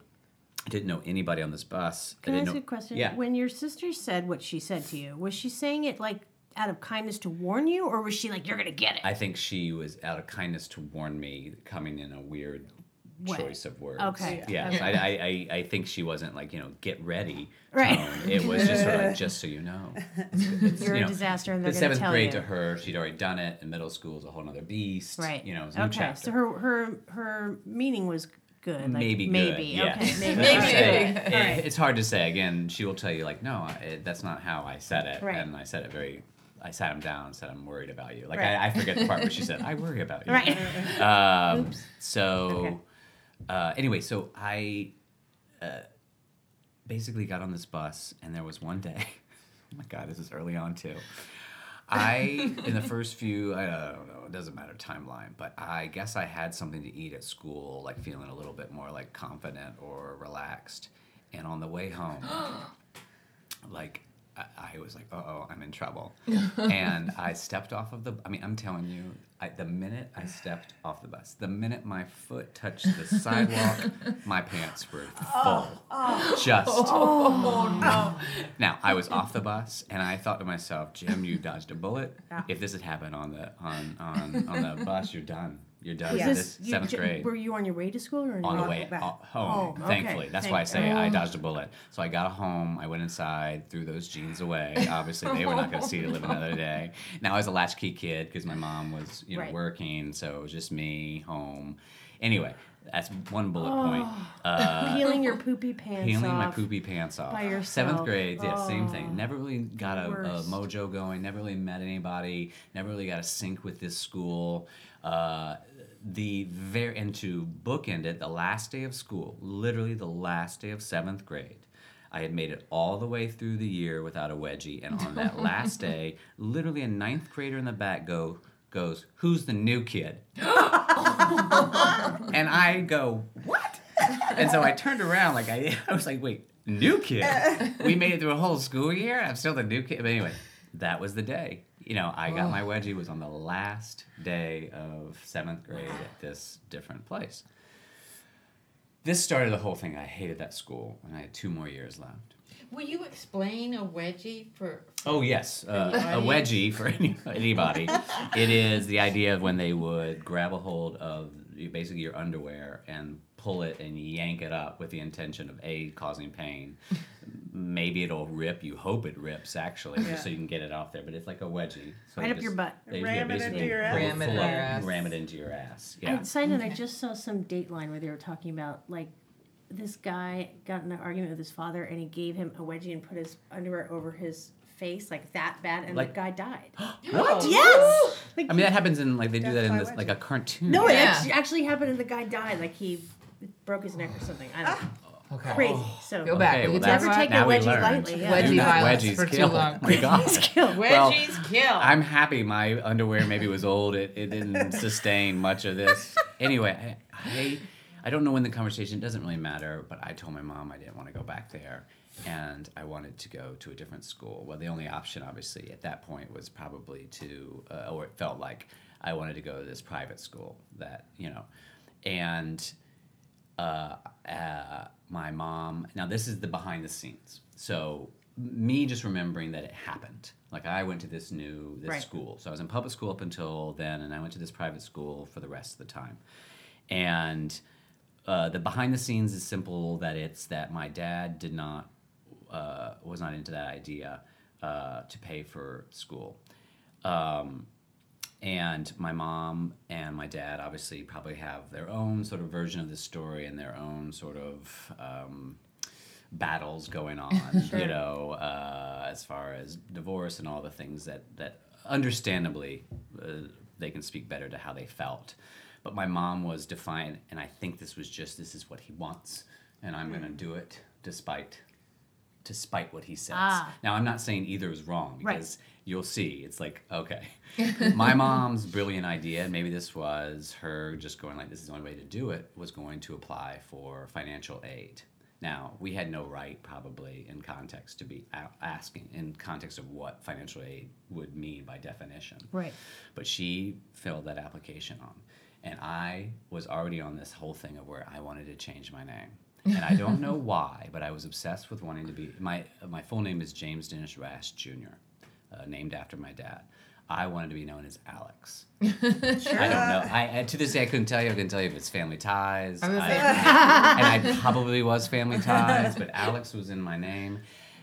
I didn't know anybody on this bus. Can I didn't ask know, a question? Yeah. When your sister said what she said to you, was she saying it like out of kindness to warn you, or was she like, "You're gonna get it"? I think she was out of kindness to warn me, coming in a weird Way. choice of words. Okay. Yeah. Okay. I, I, I, I think she wasn't like, you know, get ready. Right. tone. It was just sort of like, just so you know. You're you a disaster, and they're the seventh tell grade you. to her, she'd already done it. In middle school is a whole other beast. Right. You know, it was a new okay. chapter. So her her her meaning was good. Like, maybe good. Maybe. yes. Okay. Maybe. That's what I'm All saying. right. It- It's hard to say. Again, she will tell you like, no, it, that's not how I said it, Right. and I said it very. I sat him down and said, "I'm worried about you." Like Right. I, I forget the part where she said, "I worry about you." Right. Um, so, Okay. uh, anyway, so I uh, basically got on this bus, and there was one day. oh my God, this is early on too. I in the first few, I don't know, it doesn't matter timeline, but I guess I had something to eat at school, like feeling a little bit more like confident or relaxed. And on the way home, like I, was like, "Uh oh, I'm in trouble," and I stepped off of the. I mean, I'm telling you, I, the minute I stepped off the bus, the minute my foot touched the sidewalk, my pants were full. Just. Oh no. Now I was off the bus, and I thought to myself, "Jim, you dodged a bullet. If this had happened on the on on on the bus, you're done. You're done. Is This you- seventh grade." Were you on your way to school or on the way back. uh, home, okay. thankfully. That's why I Thank- say I dodged a bullet. So I got home, I went inside, threw those jeans away. Obviously, they were not going to see to live another day. Now I was a latchkey kid because my mom was, you know, Right. working, so it was just me home. Anyway, that's one bullet point. Uh, peeling your poopy pants peeling my poopy pants off. by yourself. Seventh grade, yeah, same Oh, thing. Never really got a, a mojo going. Never really met anybody. Never really got a sync with this school. Uh, the very and to bookend it, the last day of school, literally the last day of seventh grade. I had made it all the way through the year without a wedgie, and on that last day, literally a ninth grader in the back go goes, "Who's the new kid?" and I go, "What?" And so I turned around, like I, I was like, "Wait, new kid? We made it through a whole school year. I'm still the new kid." But anyway, that was the day. You know, I got my wedgie was on the last day of seventh grade at this different place. This started the whole thing. I hated that school, and I had two more years left. Will you explain a wedgie for? Oh yes, uh, a wedgie for any, anybody. it is the idea of when they would grab a hold of basically your underwear and pull it and yank it up with the intention of a causing pain. Maybe it'll rip. You hope it rips actually, Yeah. just so you can get it off there. But it's like a wedgie. So Right you up your butt. they- Ram yeah, it into basically your ass. Ram it full up, your ass. Ram it into your ass. Yeah. And side I just saw some Dateline where they were talking about like this guy got in an argument with his father and he gave him a wedgie and put his underwear over his face like that bad and Like- the guy died. What? yes. Like, I mean, that happens in like they do that in this like a cartoon. no, it Yeah. actually, actually happened and the guy died. Like he broke his neck or something. I don't know. Okay. Crazy. So Go back. Okay, we well, can that's- Never take a now we wedgie learned. lightly, yeah. Wedgie Do not violence wedgies for too kill. long. Oh my God. Kill. Well, Wedgies kill. I'm happy my underwear maybe was old. It, it didn't sustain much of this. Anyway, I, I I don't know when the conversation it doesn't really matter, but I told my mom I didn't want to go back there and I wanted to go to a different school. Well, the only option obviously at that point was probably to uh, or it felt like I wanted to go to this private school that, you know. And uh, uh, my mom. Now this is the behind the scenes. So me just remembering that it happened. Like I went to this new this Right. school. So I was in public school up until then, and I went to this private school for the rest of the time. And uh, the behind the scenes is simple. That it's that my dad did not uh, was not into that idea uh, to pay for school. Um, and my mom and my dad obviously probably have their own sort of version of the story and their own sort of um, battles going on, you know, uh, as far as divorce and all the things that that understandably uh, they can speak better to how they felt. But my mom was defiant, and I think this was just this is what he wants, and I'm going to do it despite despite what he says. Ah. Now I'm not saying either is wrong Right. because you'll see it's like okay, my mom's brilliant idea, maybe this was her just going like this is the only way to do it was going to apply for financial aid. Now we had no right probably in context to be asking in context of what financial aid would mean by definition. Right. But she filled that application on. And I was already on this whole thing of where I wanted to change my name. And I don't know why, but I was obsessed with wanting to be. My, my full name is James Dennis Rash Jr., uh, named after my dad. I wanted to be known as Alex. I don't know. I, to this day I couldn't tell you. I couldn't tell you if it's family ties. I- and I probably was family ties, but Alex was in my name.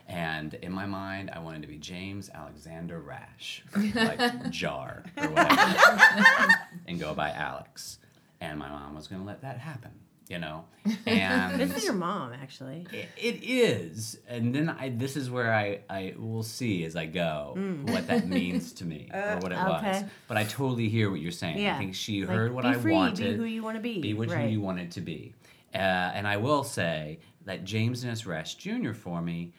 And in my mind, I wanted to be James Alexander Rash, like jar or whatever, and go by Alex. And my mom was going to let that happen, you know. And Good for your mom, actually. it, it is, and then I. This is where I I will see as I go what that means to me or what it was. But I totally hear what you're saying. Yeah. I think she Like, heard what I free, wanted. Be who you want to be. Be what right. you wanted to be. Uh, and I will say that James Dennis Rash Jr. for me,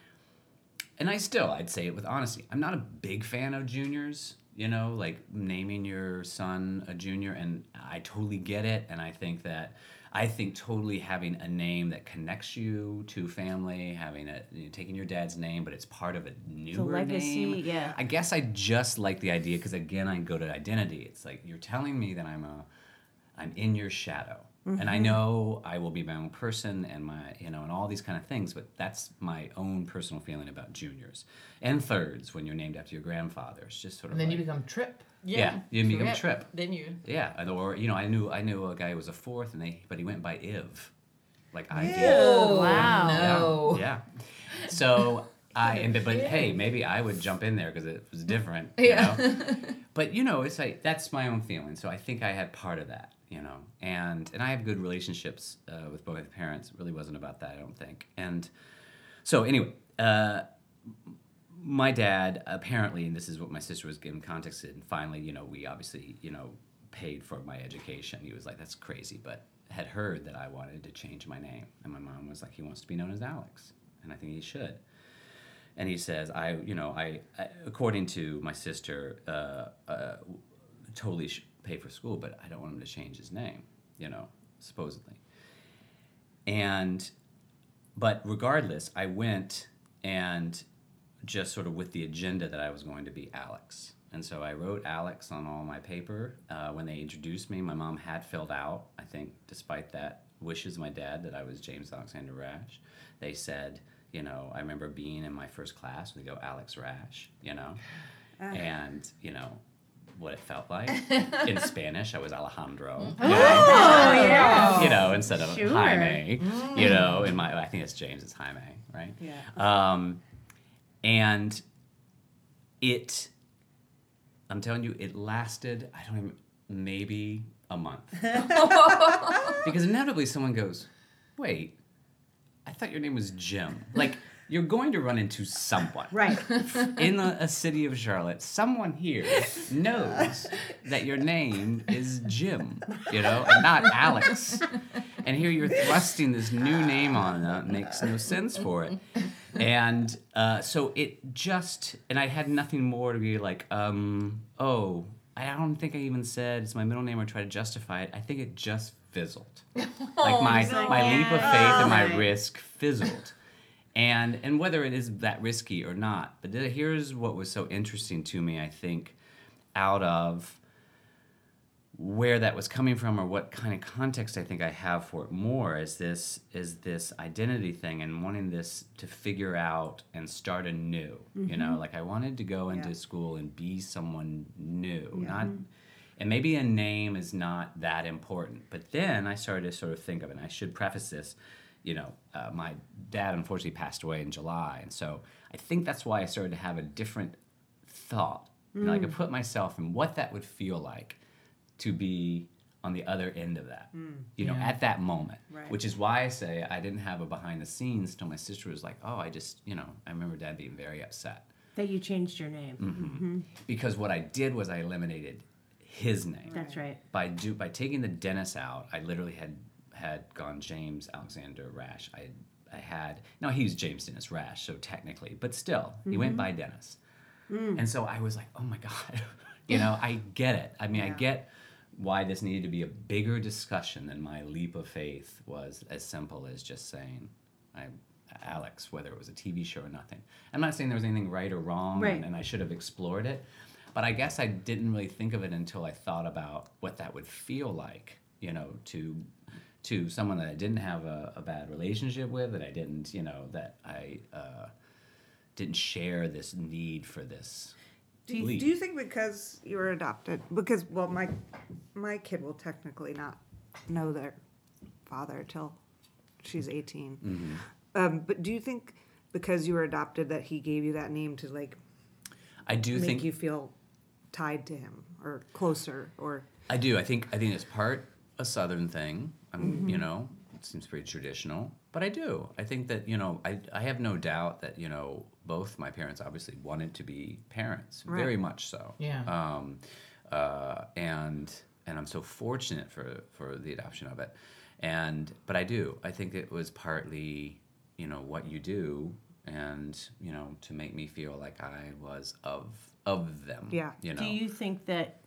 and I still, I'd say it with honesty, I'm not a big fan of juniors, you know, like naming your son a junior, and I totally get it. And I think that, I think totally having a name that connects you to family, having a, you know, taking your dad's name, but it's part of a newer legacy, name. yeah. I guess I just like the idea because again, I go to identity. It's like you're telling me that I'm a, I'm in your shadow. And Mm-hmm. I know I will be my own person and my, you know, and all these kind of things, but that's my own personal feeling about juniors and thirds when you're named after your grandfather. It's just sort of And then you become Trip. Yeah, you become Trip. Then you. yeah, or you know, I knew I knew a guy who was a fourth, and they but he went by Iv, like I did. Oh, wow. No. Yeah. yeah. So I and but, but hey, maybe I would jump in there because it was different. You Yeah. Know? but you know, it's like that's my own feeling. So I think I had part of that. You know, and and I have good relationships uh, with both parents. It really wasn't about that, I don't think. And so anyway. Uh, my dad apparently, and this is what my sister was given context in. Finally, you know, we obviously, you know, paid for my education. He was like, "That's crazy," but had heard that I wanted to change my name, and my mom was like, "He wants to be known as Alex," and I think he should. And he says, "I, you know, I, I according to my sister, uh, uh, totally pay for school, but I don't want him to change his name, you know, supposedly." And but regardless, I went and just sort of with the agenda that I was going to be Alex. And so I wrote Alex on all my paper. Uh, when they introduced me, my mom had filled out, I think, despite that wishes of my dad that I was James Alexander Rash. They said, you know, I remember being in my first class, we go Alex Rash, you know, and, you know, what it felt like. in Spanish, I was Alejandro. you know? Oh, yeah. you know, instead of Sure. Jaime, you know, in my, I think it's James, it's Jaime, right? Yeah. Um, and it, I'm telling you, it lasted, I don't even, maybe a month. because inevitably someone goes, wait, I thought your name was Jim. Like, you're going to run into someone Right. in a, a city of Charlotte, someone here knows that your name is Jim, you know, and not Alex. And here you're thrusting this new name on them. Makes no sense for it. And uh, so it just, and I had nothing more to be like, um, oh, I don't think I even said it's my middle name or try to justify it. I think it just fizzled. like my, no. my leap of faith and my Oh. risk fizzled and and whether it is that risky or not but here's what was so interesting to me i think out of where that was coming from or what kind of context i think i have for it more is this is this identity thing and wanting this to figure out and start anew you know like i wanted to go into Yeah. school and be someone new Yeah. not and maybe a name is not that important but then i started to sort of think of it and i should preface this you know uh, my dad unfortunately passed away in july and so i think that's why i started to have a different thought you know, i could put myself in what that would feel like to be on the other end of that. Mm. You know, Yeah. at that moment. Right. Which is why I say I didn't have a behind the scenes till my sister was like, "Oh, I just, you know, I remember dad being very upset." That you changed your name. Mm-hmm. mm-hmm. Because what I did was I eliminated his name That's right. by do by taking the Dennis out, I literally had had gone James Alexander Rash. I I had now he was James Dennis Rash, so technically, but still, he went mm-hmm. by Dennis, mm. and so I was like, oh my god, you know, I get it. I mean, I get why this needed to be a bigger discussion than my leap of faith was as simple as just saying, I. Alex, whether it was a TV show or nothing. I'm not saying there was anything right or wrong, Right. and, and I should have explored it. But I guess I didn't really think of it until I thought about what that would feel like, you know, to to someone that I didn't have a, a bad relationship with, that I didn't, you know, that I uh, didn't share this need for this. Do you, do you think because you were adopted? Because well, my my kid will technically not know their father till she's 18 Mm-hmm. Um, but do you think because you were adopted that he gave you that name to like I do make think you feel tied to him or closer or I do. I think I think it's part a Southern thing. I'm, you know, it seems pretty traditional, but I do. I think that you know, I I have no doubt that you know both my parents obviously wanted to be parents, Right. very much so. Yeah. Um, uh, and and I'm so fortunate for for the adoption of it, and but I do. I think it was partly you know what you do, and you know to make me feel like I was of of them. Yeah. You know. Do you think that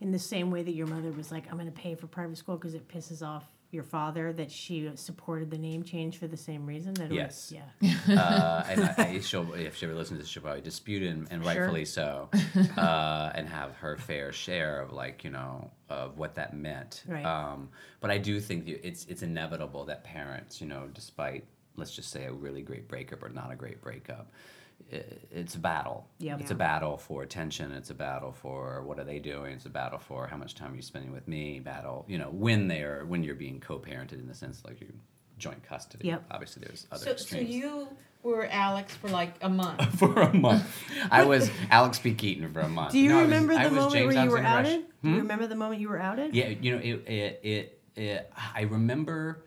in the same way that your mother was like, I'm going to pay for private school because it pisses off your father, that she supported the name change for the same reason? That it Yes. Was, yeah. uh, and I, I, she'll, if she ever listens to this, she'll probably dispute it, and, and Sure. rightfully so, uh, and have her fair share of like you know of what that meant. Right. Um, but I do think it's it's inevitable that parents, you know, despite let's just say a really great breakup or not a great breakup, i it's a battle. Yep. It's Yeah. a battle for attention. It's a battle for what are they doing. It's a battle for how much time are you spending with me. Battle, you know, when they're when you're being co-parented in the sense like you joint custody. Yep. Obviously, there's other So, so you were Alex for like a month. for a month. I was Alex P. Keaton for a month. Do you No, I was- remember I the was moment James where you were Alexander Rash. outed? Do you hmm? remember the moment you were outed? Yeah, you know, it, it, it, it, I remember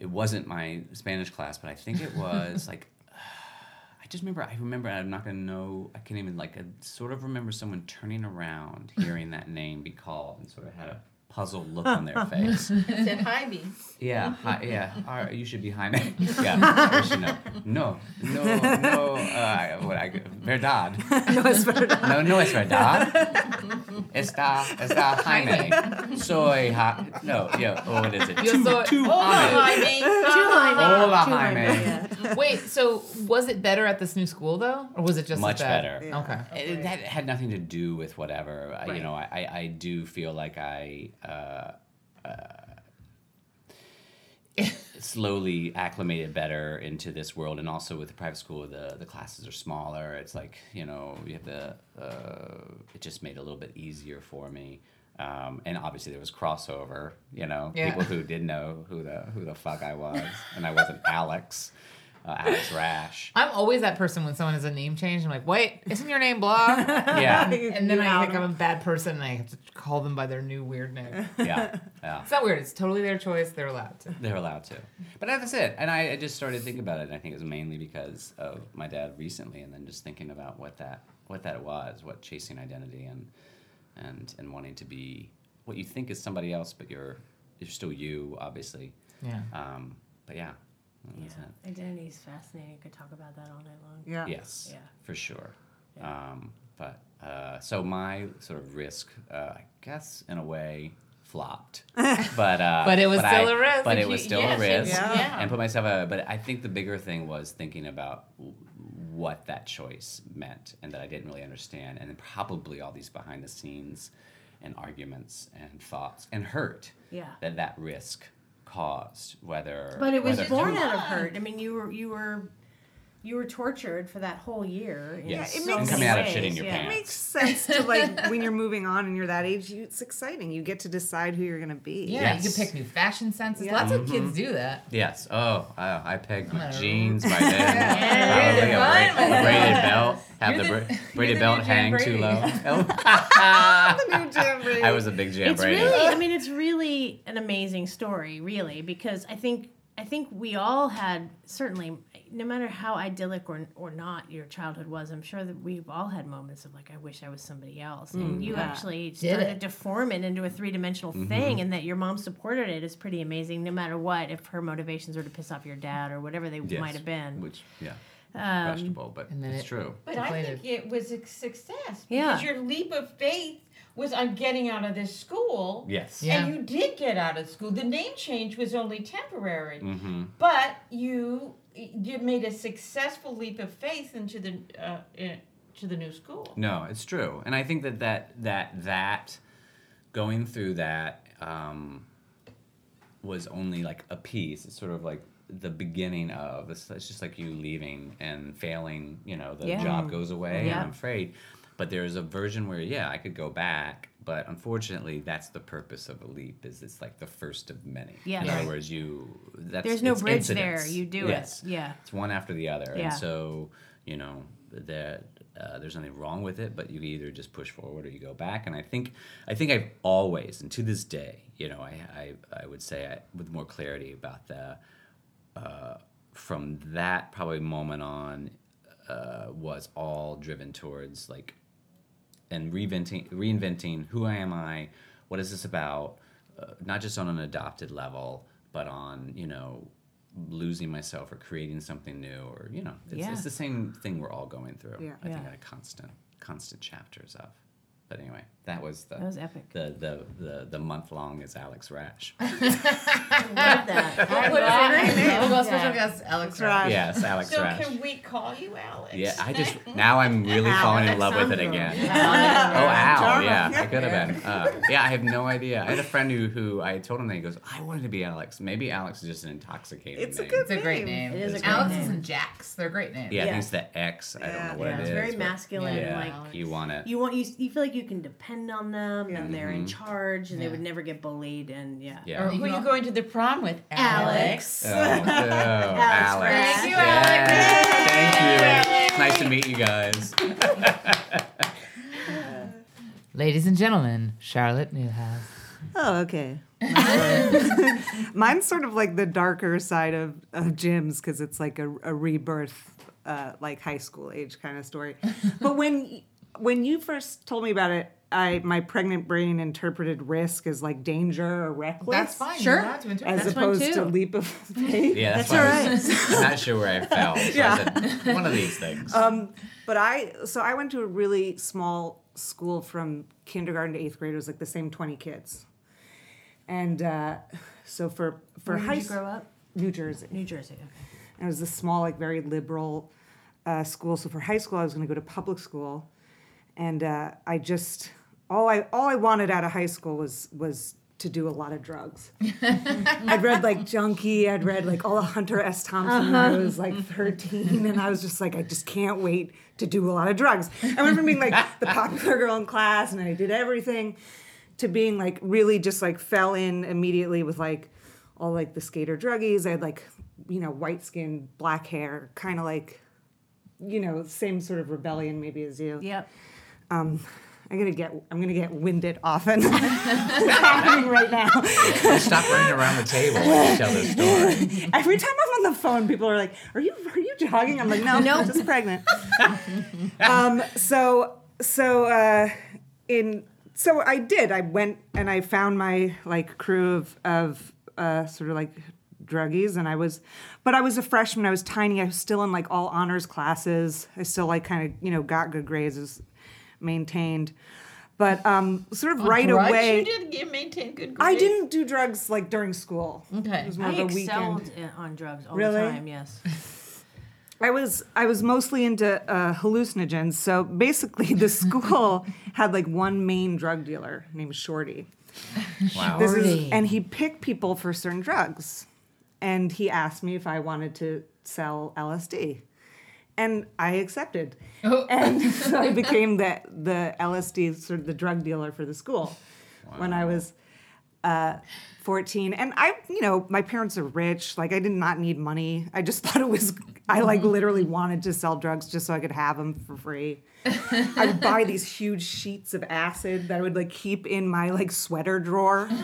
it wasn't my Spanish class, but I think it was like, I just remember, I remember, I'm not going to know, I can't even, like, I sort of remember someone turning around, hearing that name be called, and sort of had a puzzled look on their face. Said hi, me. Yeah, hi, yeah. All right, you should be Jaime. Yeah, I should know. No, no, no. Uh, what I verdad. no, it's better not. No, no es verdad. Está, está Jaime. Soy ha. No, yeah. Oh, what is it? Yo Two, soy- two Hola, Jaime. Jaime. Two Jaime. Hola, Two Jaime. yeah. Wait, so was it better at this new school though, or was it just Much bad? better. Yeah. Okay. It, that had nothing to do with whatever. I You know, I, I, I do feel like I uh, uh, slowly acclimated better into this world, and also with the private school, the the classes are smaller. It's like you know, you have the. Uh, it just made it a little bit easier for me. Um, and obviously there was crossover, you know, Yeah. people who didn't know who the who the fuck I was, and I wasn't Alex, uh, Alex Rash. I'm always that person when someone has a name change. I'm like, wait, isn't your name blah? Yeah, and then I think I'm a bad person and I have to call them by their new weird name. yeah, yeah. It's not weird. It's totally their choice. They're allowed to. They're allowed to. But that's it. And I, I just started thinking about it, and I think it was mainly because of my dad recently, and then just thinking about what that what that was, what chasing identity and and and wanting to be what you think is somebody else, but you're you're still you, obviously. Yeah. Um, but yeah, that was Yeah. Identity is fascinating. Could talk about that all night long. Yeah. Yes, Yeah. for sure. Yeah. Um, but uh, so my sort of risk, uh, I guess, in a way, flopped. But uh, But it was still I- a risk. But it was still yes, a risk. Yeah. yeah. and put myself out. But I think the bigger thing was thinking about what that choice meant and that I didn't really understand, and then probably all these behind the scenes and arguments and thoughts and hurt Yeah. that that risk caused. Whether, But it was born out of hurt. I mean, you were you were you were tortured for that whole year. in Yes. it so makes- many Coming out of ways, shitting your yeah. It makes sense to like when you're moving on and you're that age. You, it's exciting. You get to decide who you're gonna be. Yeah, Yes. you can pick new fashion senses. Yeah. Lots of mm-hmm. kids do that. Yes. Oh, I, I pegged my jeans by then. Yeah, Probably you're a, bra- with a braided belt. Have You're the, the- bra- braided the belt new hang too low. Oh. The new I was a big jam it's Brady. really i mean it's really an amazing story really because i think i think we all had certainly no matter how idyllic or, or not your childhood was i'm sure that we've all had moments of like i wish i was somebody else and you yeah. actually Did started it. to form it into a three-dimensional thing and that your mom supported it is pretty amazing no matter what if her motivations were to piss off your dad or whatever they Yes. might have been Which, yeah, um, questionable, but and then it's it- true. But I think it was a success Yeah. because your leap of faith was I'm getting out of this school. Yes. Yeah. And you did get out of school. The name change was only temporary, Mm-hmm. but you you made a successful leap of faith into the uh, in, to the new school. No, it's true, and I think that that that that going through that um, was only like a piece. It's sort of like the beginning of. It's, it's just like you leaving and failing. You know, the Yeah. job goes away, Yeah. and I'm afraid. But there's a version where yeah, I could go back, but unfortunately, that's the purpose of a leap. Is it's like the first of many. Yeah. In other words, you that's there's no bridge there you do yes. it yeah It's one after the other, Yeah. and so you know that uh, there's nothing wrong with it, but you either just push forward or you go back. And I think I think I've always, and to this day, you know, I I, I would say I, with more clarity about the uh, from that probably moment on uh, was all driven towards like and reinventing reinventing who I am I, what is this about, uh, not just on an adopted level, but on you know losing myself or creating something new or you know it's, Yeah. it's the same thing we're all going through. Yeah. I think Yeah. at a constant constant chapters of. But anyway, that was the that was epic the the the, the month long is Alex Rash. love that I What is love your it. name? We'll go special guest Alex. That's right. yes, Alex So Rash. can we call you Alex? Yeah, I just now I'm really falling in love with it again. Oh, ow! Charming. Yeah, I could have been. Uh, yeah, I have no idea. I had a friend who, who I told him that he goes, I wanted to be Alex. Maybe Alex is just an intoxicating It's a good It's a great Name. name. It is a great Alex name. and Jax. They're great names. Yeah, I Yeah. think it's the X. I don't Yeah. know what it is. yeah, it it's very masculine Yeah, like you want it. you want you, you feel like you can depend on them Yeah. and they're in charge and they would never get bullied and yeah Yeah. Or You who are you going to the prom with? Alex. Oh, oh, Alex. Thank you, Yeah, Thank you. It's nice to meet you guys. Ladies and gentlemen, Charlotte Newhouse. Oh, okay. Mine's sort- Mine's sort of like the darker side of, of Jim's because it's like a, a rebirth, uh, like high school age kind of story. but when when you first told me about it, I my pregnant brain interpreted risk as like danger or reckless. That's fine. Sure. You're to interpret As That's it. fine, opposed to leap of faith. Yeah, that's, That's why I was- I'm not sure where I fell. So Yeah. I said, one of these things. Um, but I so I went to a really small school from kindergarten to eighth grade. It was like the same twenty kids, and uh, so for for Where high did you grow up New Jersey. New Jersey okay And it was a small, like very liberal uh, school. So for high school, I was going to go to public school, and uh, I just all I all I wanted out of high school was was to do a lot of drugs. I'd read like Junkie. I'd read like all of Hunter S. Thompson when I was like 13, and I was just like, I just can't wait to do a lot of drugs. I went from being like the popular girl in class, and I did everything, to being like really just like fell in immediately with like all like the skater druggies. I had like you know white skin, black hair, kind of like you know same sort of rebellion maybe as you. yep Um, I'm gonna get I'm gonna get winded often. it's happening right now. Stop running around the table when you tell this story. Every time I'm on the phone, people are like, "Are you are you jogging?" I'm like, "No, no, I'm just pregnant." um, so so uh, in so I did. I went and I found my like crew of of uh, sort of like druggies, and I was, but I was a freshman. I was tiny. I was still in like all honors classes. I still like kind of you know got good grades, was maintained, but um, sort of right Drugs? away. You didn't get maintain good grades. I didn't do drugs like during school. Okay. It was more I of a excelled weekend. in, on drugs all Really? the time yes I was I was mostly into uh, hallucinogens. So basically, the school had like one main drug dealer named Shorty. Wow. This is, Shorty. and he picked people for certain drugs, and he asked me if I wanted to sell LSD, and I accepted. Oh. And so I became the the LSD sort of the drug dealer for the school when I was uh, 14. And I, you know, my parents are rich. Like I did not need money. I just thought it was. I like mm-hmm. literally wanted to sell drugs just so I could have them for free. I would buy these huge sheets of acid that I would like keep in my like sweater drawer.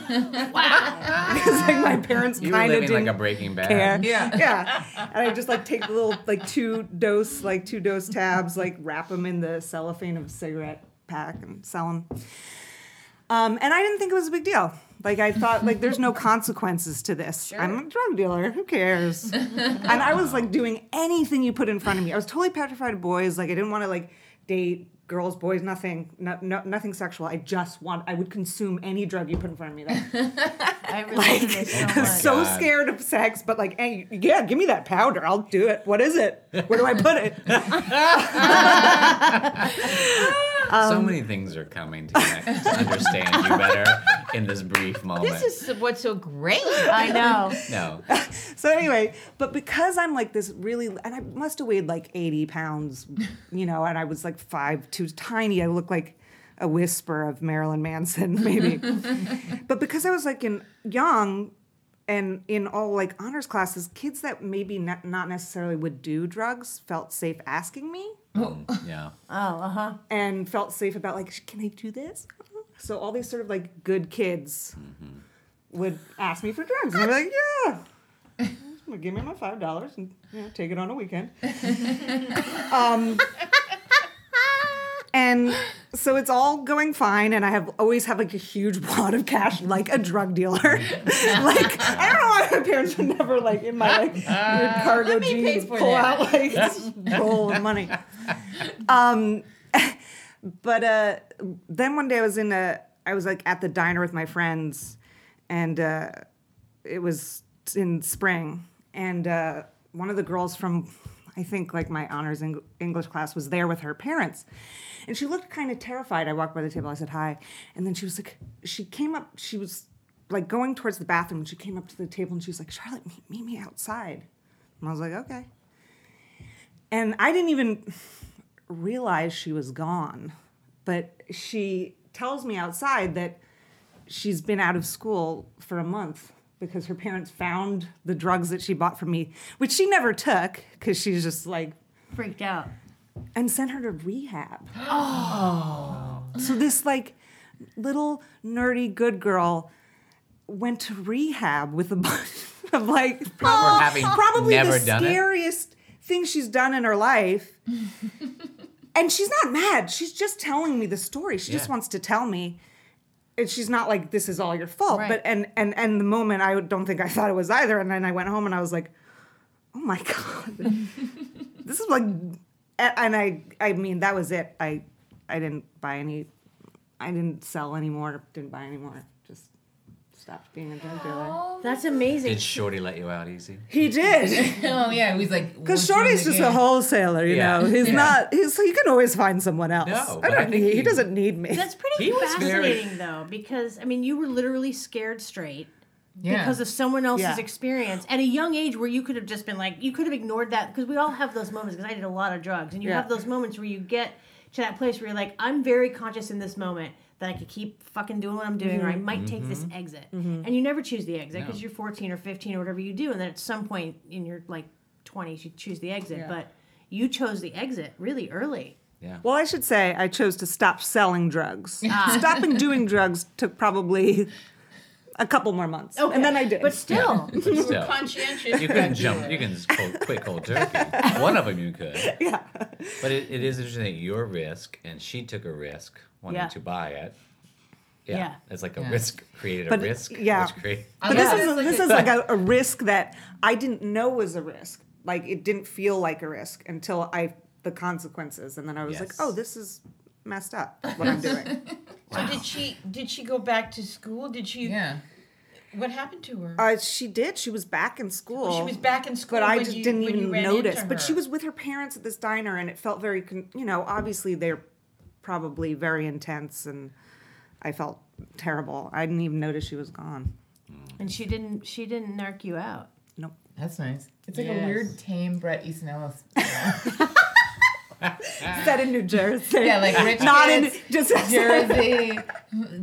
Wow. because like my parents kind of didn't like a Breaking Bad. care. Yeah. yeah. And I just like take the little like two dose like two dose tabs, like wrap them in the cellophane of a cigarette pack and sell them. Um, and I didn't think it was a big deal. Like I thought, like there's no consequences to this. I'm a drug dealer. Who cares? and I was like doing anything you put in front of me. I was totally petrified of boys. Like I didn't want to like date girls, boys, nothing, no, no, nothing sexual. I just want. I would consume any drug you put in front of me. That I relate to this so much. so scared of sex, but like, hey, yeah, give me that powder. I'll do it. What is it? Where do I put it? So Um, many things are coming to, connect, to understand you better in this brief moment. This is what's so great. I know. no. so anyway, but because I'm like this really, and I must have weighed like 80 pounds, you know, and I was like five, two, tiny. I look like a whisper of Marilyn Manson, maybe. but because I was like in young and in all like honors classes, kids that maybe not, not necessarily would do drugs felt safe asking me. Yeah. Oh, uh huh. and felt safe about like, can I do this? So all these sort of like good kids would ask me for drugs, and I'm like, yeah. Give me my five dollars and you know, take it on a weekend. um, and so it's all going fine, and I have always have like a huge wad of cash, like a drug dealer. like I don't know why my parents would never like in my like weird cargo jeans pull that. out like this roll of money. Um, but uh, then one day I was in a, I was like at the diner with my friends, and uh, it was in spring, and uh, one of the girls from, I think like my honors Eng- English class was there with her parents, and she looked kind of terrified. I walked by the table, I said hi, and then she was like, she came up, she was like going towards the bathroom, and she came up to the table and she was like, Charlotte, meet, meet me outside, and I was like, okay. And I didn't even realize she was gone, but she tells me outside that she's been out of school for a month because her parents found the drugs that she bought from me, which she never took because she's just like, Freaked out. and sent her to rehab. Oh. So this like little nerdy good girl went to rehab with a bunch of like probably, probably never the done it? scariest thing she's done in her life. and she's not mad. She's just telling me the story. She just wants to tell me. And she's not like this is all your fault. Right. But and and and the moment I don't think I thought it was either. And then I went home and I was like, oh my god, this is like, and and I I mean that was it. I I didn't buy any, I didn't sell anymore. Didn't buy anymore. Just stopped being a drug dealer. That's amazing. Did Shorty let you out easy? He did. Oh yeah, he's like Because once you're in Shorty's the just a wholesaler, you Yeah. know. He's Yeah. not. He's he can always find someone else. No, I don't think need. He, he- doesn't need me. That's pretty He was very- fascinating, though, because I mean, you were literally scared straight Yeah. because of someone else's Yeah. experience at a young age, where you could have just been like, you could have ignored that because we all have those moments. Because I did a lot of drugs, and you Yeah. have those moments where you get to that place where you're like, I'm very conscious in this moment that I could keep fucking doing what I'm doing, or I mm-hmm. might take this mm-hmm. exit, mm-hmm. and you never choose the exit because No. you're 14 or 15 or whatever you do, and then at some point in your like 20s, you choose the exit, Yeah. but you chose the exit really early. Yeah. well, I should say I chose to stop selling drugs. Ah. Stopping doing drugs took probably a couple more months, Okay. and then I did. But still, But still, Conscientious. you couldn't jump. You can just cold, quit cold turkey. One of them you could. yeah, But it, it is interesting that your risk and she took a risk wanting Yeah. to buy it. Yeah. Yeah. It's like a Yeah. risk created a But, risk. yeah. Which create, but this it. is this is like a, a risk that I didn't know was a risk. Like it didn't feel like a risk until I the consequences, and then I was like, Yes. oh, this is messed up. What I'm doing. So did she did she go back to school? Did she Yeah. what happened to her? Uh, she did. She was back in school. Well, she was back in school but I when just you- didn't when you even ran notice. But she her. was with her parents at this diner, and it felt very, con- you know, obviously they're probably very intense, and I felt terrible. I didn't even notice she was gone. and she didn't she didn't narc you out. Nope. That's nice. It's like a weird tame Bret Easton Ellis. Set in New Jersey. Yeah, like rich not in kids, just Jersey,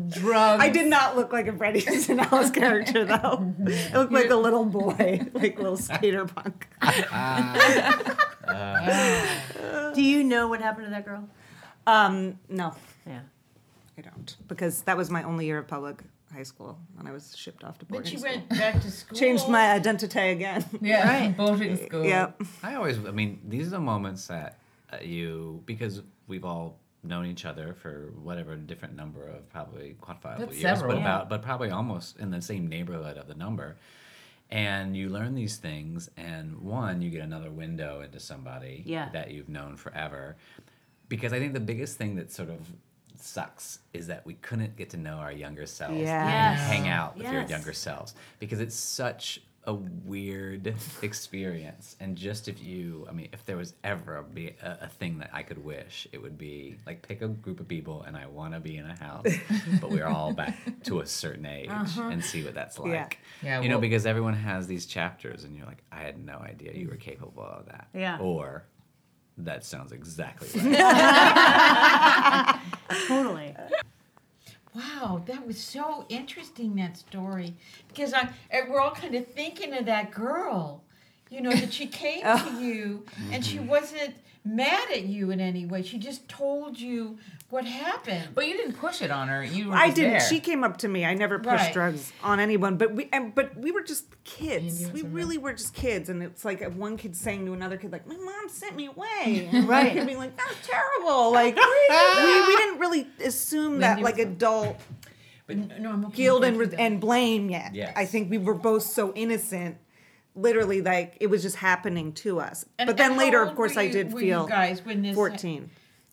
drugs. I did not look like a Bret Easton Ellis character though. I looked like a little boy, like a little skater punk. Do you know what happened to that girl? Um, no, Yeah. I don't, because that was my only year of public high school and I was shipped off to But boarding she school. went back to school. Changed my identity again. Yeah, Right. boarding school. yep. I always, I mean, these are the moments that uh, you, because we've all known each other for whatever different number of probably quantifiable That's years, several. but Yeah. about, but probably almost in the same neighborhood of the number. And you learn these things, and one, you get another window into somebody Yeah. that you've known forever. Because I think the biggest thing that sort of sucks is that we couldn't get to know our younger selves Yeah. and Yes. hang out with your younger selves. Because it's such a weird experience. And just if you i mean if there was ever a, be a, a thing that i could wish it would be like pick a group of people and i want to be in a house but we're all back to a certain age uh-huh. and see what that's like. Yeah, yeah you know because everyone has these chapters and you're like i had no idea you were capable of that. Yeah. or that sounds exactly right Totally. Wow, that was so interesting that story because I we're all kind of thinking of that girl, you know, that she came oh. to you and she mm-hmm. wasn't mad at you in any way. She just told you what happened. But you didn't push it on her. You were I didn't. there. She came up to me. I never pushed Right. drugs on anyone, but we and, but we were just kids. We really were just kids, and it's like one kid saying to another kid, like, "My mom sent me away," Right. And being like, "That's terrible." Like we, we didn't really assume that like adult But no, I'm okay. guilt and that. and blame yet. Yes. I think we were both so innocent. Literally, like it was just happening to us. And- but then later, of course, I did feel you guys when this 14.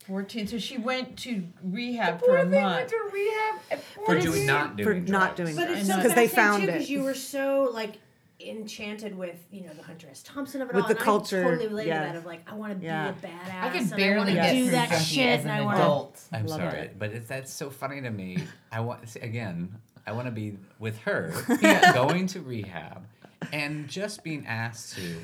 14. So she went to rehab Poor for a thing went month. to rehab at for 14. doing not doing For not drugs. doing But drugs. it's so because they found too, it. Because you were so like enchanted with you know the Hunter S. Thompson of it With all. the and culture, I totally related yeah. to that of like I want to be Yeah. a badass. I could and I barely want to get do through that junkie shit, as and an I want adult. I'm Love sorry, it. but it's, that's so funny to me. I want see, again. I want to be with her, Yeah. going to rehab, and just being asked to.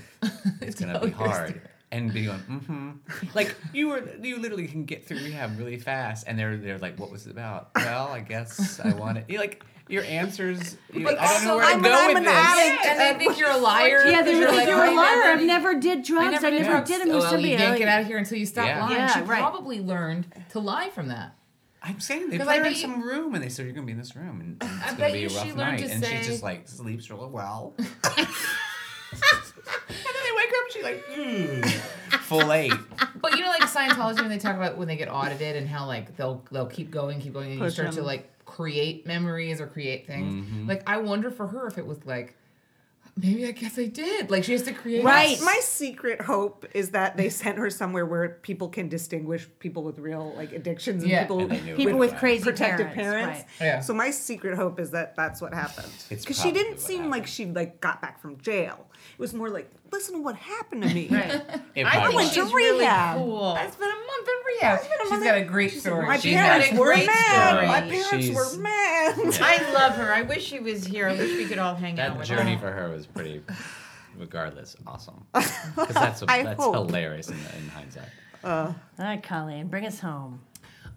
It's gonna be your hard, and be going, mm-hmm. Like you were, you literally can get through rehab really fast, and they're they're like, what was it about? Well, I guess I wanted. You like your answers. You, But I don't know also, where to I'm go an- I'm with an this. addict. and they think you're a liar. Yeah, they because would think like, you're a liar. I've never did drugs. I never, did drugs. did them. With well, somebody. you can't get out of here until you stop Yeah. lying. Yeah, she right. probably learned to lie from that. I'm saying they put I her in some room, and they said you're gonna be in this room, and, and it's I gonna bet be a rough night, and say- she just like sleeps really well. up, she's like, mm, full eight. But you know, like Scientology, when they talk about when they get audited and how like they'll they'll keep going, keep going, and you Push start to them. like create memories or create things. Mm-hmm. Like I wonder for her if it was like, maybe I guess I did. Like she has to create. Right. My secret hope is that they sent her somewhere where people can distinguish people with real like addictions and Yeah. people And they knew People it. with crazy protective parents. parents. Yeah. So my secret hope is that that's what happened. It's Because she probably didn't what seem like she like got back from jail. It was more like, listen to what happened to me. Right. I probably went to she's really rehab. cool. I spent a month in rehab. She's got a great story. My She's parents got a were great mad. story. My parents She's- were mad. I love her. I wish she was here. I wish we could all hang out That with journey her. for her was pretty, regardless, awesome. Because that's, I that's hope. hilarious in, in hindsight. All right, Colleen, bring us home.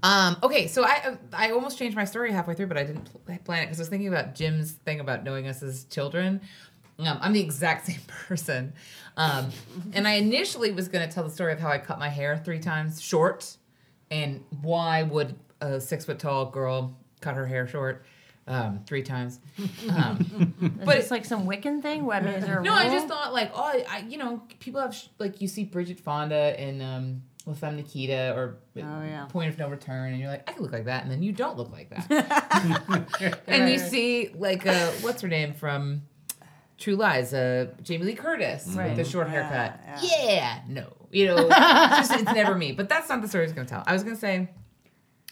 Um, okay, so I I almost changed my story halfway through, but I didn't pl- plan it because I was thinking about Jim's thing about knowing us as children. Um, I'm the exact same person, um, and I initially was going to tell the story of how I cut my hair three times short, and why would a six foot tall girl cut her hair short um, three times? Um, But- it's like some Wiccan thing? What is there? A no, I just thought like, oh, I, I you know, people have sh- like you see Bridget Fonda in um, Femme Nikita or Oh, yeah. Point of No Return, and you're like, I could look like that, and then you don't look like that. and you see like uh, what's her name from True Lies, uh, Jamie Lee Curtis with Right. the short Yeah, haircut. Yeah, no, you know, it's, just, it's never me. But that's not the story I was gonna tell. I was gonna say.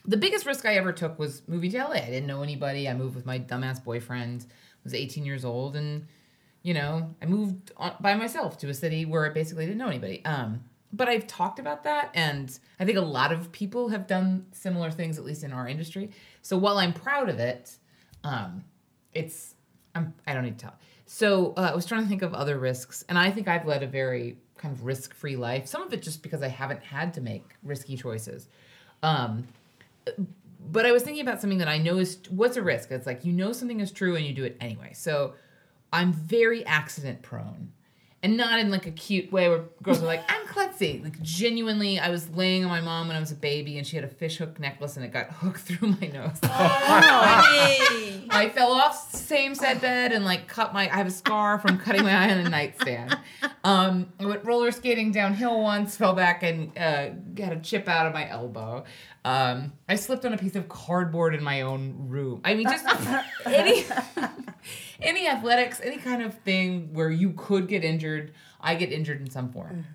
The biggest risk I ever took was moving to LA. I didn't know anybody. I moved with my dumbass boyfriend. Was 18 years old, and you know, I moved on, by myself to a city where I basically didn't know anybody. Um, but I've talked about that, and I think a lot of people have done similar things, at least in our industry. So while I'm proud of it, um, it's I'm I don't need to tell. So uh, I was trying to think of other risks, and I think I've led a very kind of risk-free life. Some of it just because I haven't had to make risky choices. Um, but I was thinking about something that I know is what's a risk. It's like you know something is true and you do it anyway. So I'm very accident prone. And not in like a cute way where girls are like, I'm klutzy. Like genuinely, I was laying on my mom when I was a baby and she had a fish hook necklace and it got hooked through my nose. I fell off the same set bed and like cut my I have a scar from cutting my eye on a nightstand. Um, I went roller skating downhill once, fell back and uh, got a chip out of my elbow. Um, I slipped on a piece of cardboard in my own room. I mean, just any any athletics, any kind of thing where you could get injured, I get injured in some form.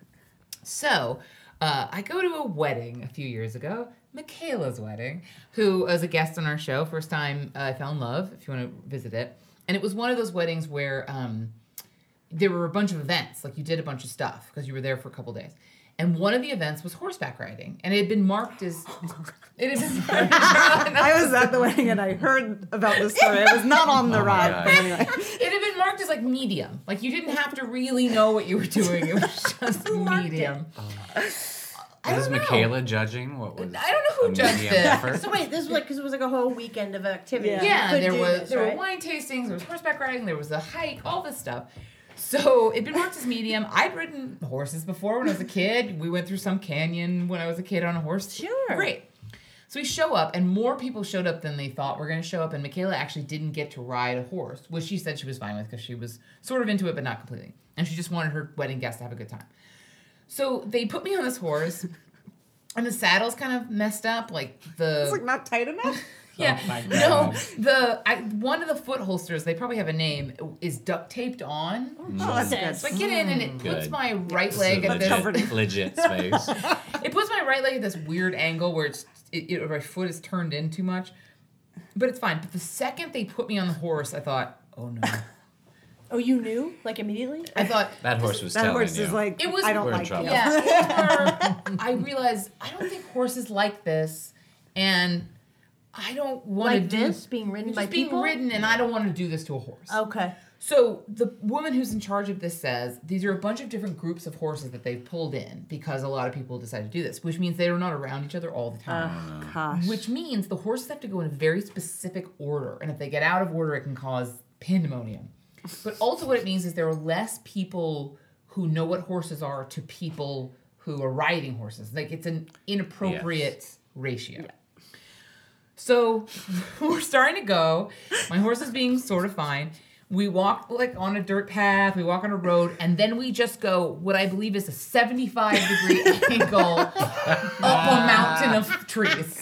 So uh, I go to a wedding a few years ago, Michaela's wedding, who was a guest on our show. First time uh, I fell in love, if you want to visit it. And it was one of those weddings where um, there were a bunch of events, like you did a bunch of stuff because you were there for a couple days. And one of the events was horseback riding, and it had been marked as oh, it had been. I was at the wedding and I heard about this story. I was not on the Oh ride. But anyway. It had been marked as like medium. Like you didn't have to really know what you were doing. It was just medium. Oh. I Is don't know. Michaela judging? What was I don't know who judged medium it. effort? So wait, this was like because it was like a whole weekend of activity. Yeah. Yeah, there was this, there right? were wine tastings, there was horseback riding, there was a hike, all this stuff. So it'd been marked as medium. I'd ridden horses before when I was a kid. We went through some canyon when I was a kid on a horse. Sure. Great. So we show up, and more people showed up than they thought were going to show up. And Michaela actually didn't get to ride a horse, which she said she was fine with because she was sort of into it, but not completely. And she just wanted her wedding guests to have a good time. So they put me on this horse, and the saddle's kind of messed up. Like the It's like not tight enough. yeah. Oh my no, the I, one of the foot holsters, they probably have a name, is duct taped on. Oh, that's good. Jesus. So I get in and it puts Good. my right leg a at this. legit, legit space. It puts my right leg at this weird angle where it's it, it, my foot is turned in too much, but it's fine. But the second they put me on the horse, I thought, oh no. Oh, you knew like immediately? I thought That horse was telling me. That telling horse you. is like, It was- I don't like trouble. you. Yeah. I realized I don't think horses like this, and I don't want to Like do this being ridden just by being people? ridden, and I don't want to do this to a horse. Okay. So the woman who's in charge of this says these are a bunch of different groups of horses that they've pulled in because a lot of people decided to do this, which means they are not around each other all the time. Oh, gosh. Which means the horses have to go in a very specific order, and if they get out of order, it can cause pandemonium. But also, what it means is there are less people who know what horses are to people who are riding horses. Like it's an inappropriate ratio. So we're starting to go. My horse is being sort of fine. We walk like on a dirt path, we walk on a road, and then we just go what I believe is a 75 degree angle up a mountain of trees.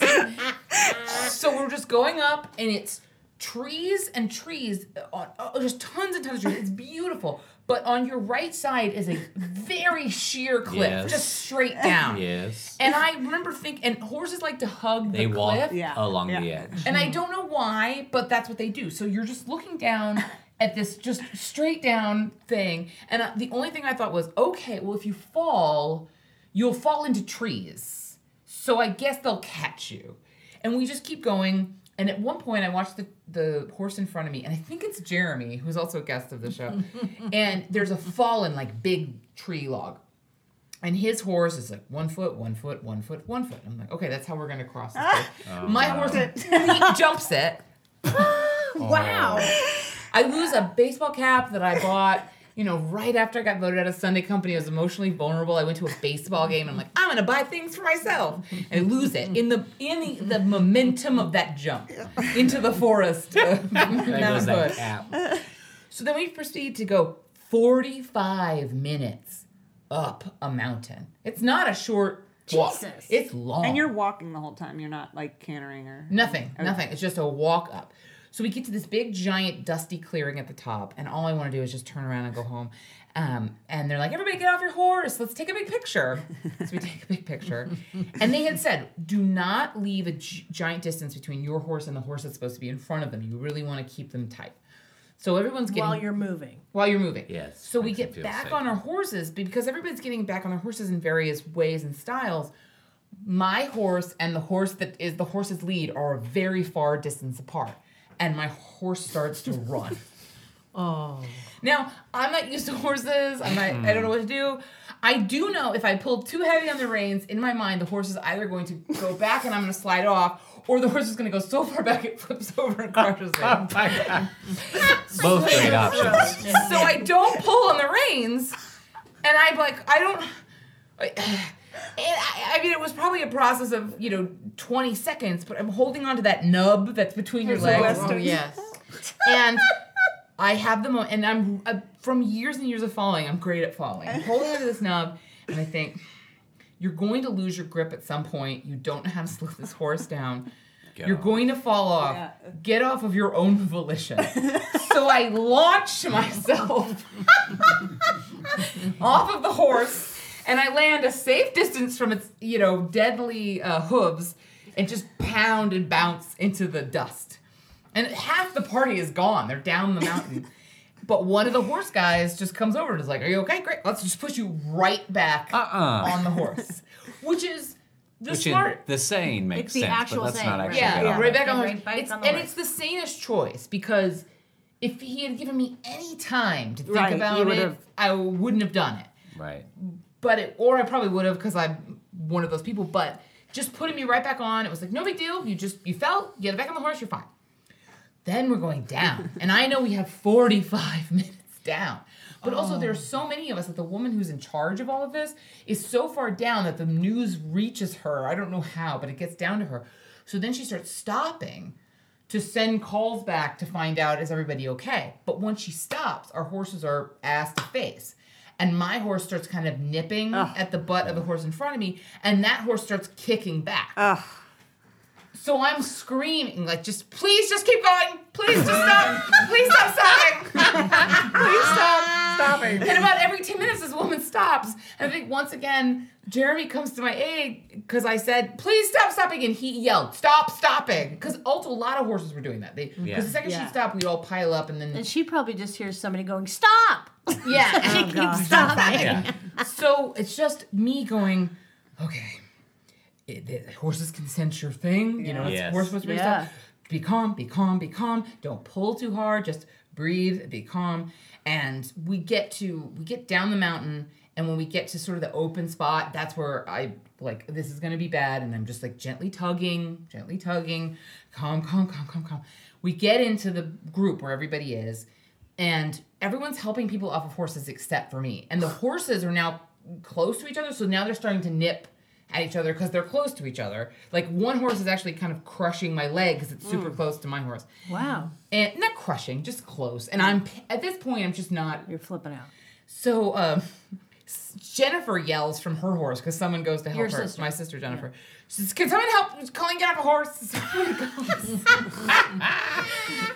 So we're just going up, and it's trees and trees, on, oh, just tons and tons of trees. It's beautiful. But on your right side is a very sheer cliff, Yes. just straight down. Yes. And I remember thinking, and horses like to hug the They walk cliff. Along Yeah. the edge. And I don't know why, but that's what they do. So you're just looking down at this just straight down thing. And the only thing I thought was, okay, well, if you fall, you'll fall into trees. So I guess they'll catch you. And we just keep going. And at one point, I watched the, the horse in front of me, and I think it's Jeremy, who's also a guest of the show. and there's a fallen, like, big tree log. And his horse is like one foot, one foot, one foot, one foot. I'm like, okay, that's how we're gonna cross this. Ah. bridge. Oh, My horse he jumps it. Wow. I lose a baseball cap that I bought, you know, right after I got voted out of Sunday Company. I was emotionally vulnerable. I went to a baseball game and I'm like, I'm gonna buy things for myself, and I lose it in the in the, the momentum of that jump into the forest. of There goes Mount that So then we proceed to go 45 minutes up a mountain. It's not a short walk. It's long. And you're walking the whole time. You're not like cantering or. Nothing, nothing. It's just a walk up. So we get to this big, giant, dusty clearing at the top, and all I want to do is just turn around and go home. Um, and they're like, "Everybody, get off your horse. Let's take a big picture." so we take a big picture, and they had said, "Do not leave a giant distance between your horse and the horse that's supposed to be in front of them. You really want to keep them tight." So everyone's getting While you're moving. while you're moving. Yes, So we get back safe. on our horses because everybody's getting back on their horses in various ways and styles. My horse and the horse that is the horse's lead are a very far distance apart, and my horse starts to run. Oh. Now, I'm not used to horses. I'm not, I don't know what to do. I do know if I pull too heavy on the reins, in my mind, the horse is either going to go back and I'm going to slide off, or the horse is going to go so far back it flips over and crushes me. Oh my God. Both great options. so I don't pull on the reins, and I'm like, I don't. I, and I, I mean, it was probably a process of you know 20 seconds, but I'm holding onto that nub that's between your There's a legs, Oh, yes. and I have the moment, and I'm uh, from years and years of falling. I'm great at falling. I'm holding onto this nub, and I think you're going to lose your grip at some point. You don't know how to slow this horse down. Go. You're going to fall off. Yeah. Get off of your own volition. so I launch myself off of the horse and I land a safe distance from its, you know, deadly uh, hooves and just pound and bounce into the dust. And half the party is gone. They're down the mountain. but one of the horse guys just comes over and is like, Are you okay? Great. Let's just push you right back Uh-uh. on the horse. Which is the Which in smart the saying makes It's the sense, actual but let's saying, not right? actually yeah, get on right back on the Right horse. bites It's, on the and horse. it's the sanest choice because if he had given me any time to think Right, about it, would've- I wouldn't have done it. Right. But it, or I probably would have because I'm one of those people. But just putting me right back on, it was like no big deal. You just you fell, you get back on the horse, you're fine. Then we're going down, and I know we have 45 minutes down. But also, there's oh. so many of us that the woman who's in charge of all of this is so far down that the news reaches her. I don't know how, but it gets down to her. So then she starts stopping to send calls back to find out is everybody okay. But once she stops, our horses are ass to face. And my horse starts kind of nipping at the butt of the horse in front of me, and that horse starts kicking back. Ugh. So I'm screaming, like, just please just keep going. Please just stop. Please stop stopping. please stop stopping. And about every 10 minutes, this woman stops. And I think once again, Jeremy comes to my aid because I said, please stop stopping. And he yelled, stop stopping. Because also, a lot of horses were doing that. Because Yeah. the second Yeah. she stopped, we'd all pile up and then. And she probably just hears somebody going, "Stop!" yeah. she and- keeps stopping. Yeah. so it's just me going, okay, it, the horses can sense your thing. You know, it's Yes. horse whisperer Yeah. stuff. Be calm, be calm, be calm. Don't pull too hard. Just breathe, be calm. And we get to we get down the mountain, and when we get to sort of the open spot, that's where I like this is gonna be bad, and I'm just like gently tugging, gently tugging, calm, calm, calm, calm, calm. We get into the group where everybody is, and everyone's helping people off of horses except for me. And the horses are now close to each other, so now they're starting to nip at each other because they're close to each other. Like one horse is actually kind of crushing my leg because it's super close to my horse, Wow, and not crushing, just close. And I'm at this point, I'm just not. you're flipping out. So um, Jennifer yells from her horse because someone goes to help Your her. sister. My sister Jennifer. She says, "Can someone help Colleen get off a horse?"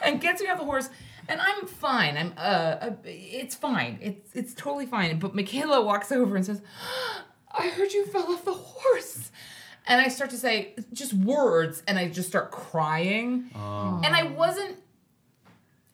And gets me off the horse, and I'm fine. I'm uh, uh, it's fine. It's it's totally fine. But Michaela walks over and says, "I heard you fell off the horse." And I start to say just words, and I just start crying. Oh. And I wasn't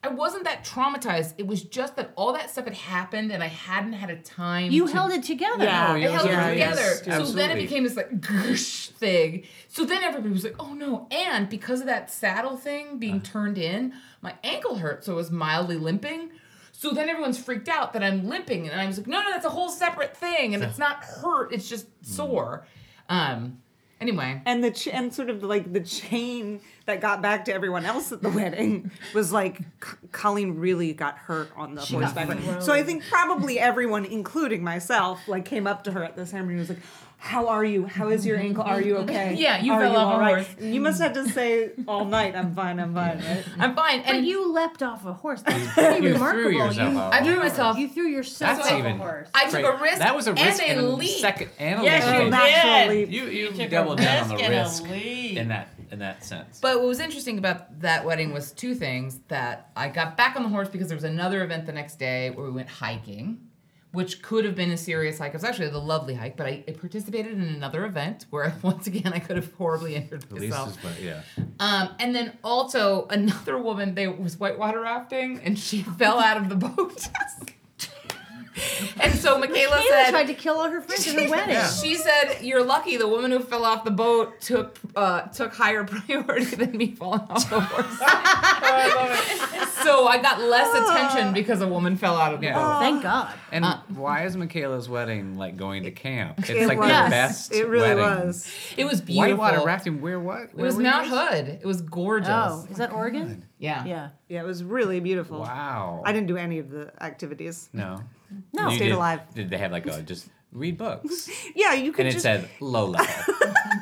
I wasn't that traumatized. It was just that all that stuff had happened and I hadn't had a time. You to, held it together. Yeah. I held Yeah, it yes, together. so then it became this like gush thing. So then everybody was like, oh no. And because of that saddle thing being turned in, my ankle hurt. So it was mildly limping. So then everyone's freaked out that I'm limping. And I was like, no, no, that's a whole separate thing. And it's not hurt, it's just sore. Um, anyway. And the ch- and sort of like the chain that got back to everyone else at the wedding was like C- Colleen really got hurt on the horseback. ride. So I think probably everyone, including myself, like came up to her at the ceremony and was like, "How are you? How is your ankle? Are you okay? Yeah, you are fell you off a all right?" horse. You must have to say all night, "I'm fine, I'm fine." Right? I'm fine. But And you leapt off a horse. That's pretty You threw remarkable. yourself you, off I threw myself. you threw yourself That's off even. a horse. I took a risk. That was a risk and and a leap. second and a Yes, leap. you did. natural leap. You you, took a doubled down on the risk and a risk leap. in that in that sense. But what was interesting about that wedding was two things that I got back on the horse because there was another event the next day where we went hiking, which could have been a serious hike. It was actually a lovely hike, but I, I participated in another event where once again I could have horribly injured myself. is what, yeah. Um, and then also another woman, they was whitewater rafting and she fell out of the boat. and so Michaela Kayla said, tried to kill all her friends at her wedding. She said, "You're lucky. The woman who fell off the boat took uh, took higher priority than me falling off the horse." so so I got less attention because a woman fell out of the Yeah. boat. Thank God. And Uh, why is Michaela's wedding like going to camp? It's It like was. the best. It really wedding. was. It was beautiful. Whitewater rafting. Where what? It was Where Mount? Hood. It was gorgeous. Oh, is that Oregon? Yeah. Yeah. Yeah, it was really beautiful. Wow. I didn't do any of the activities. No. No. You Stayed did- alive. Did they have like a just read books? Yeah, you could and it said low level.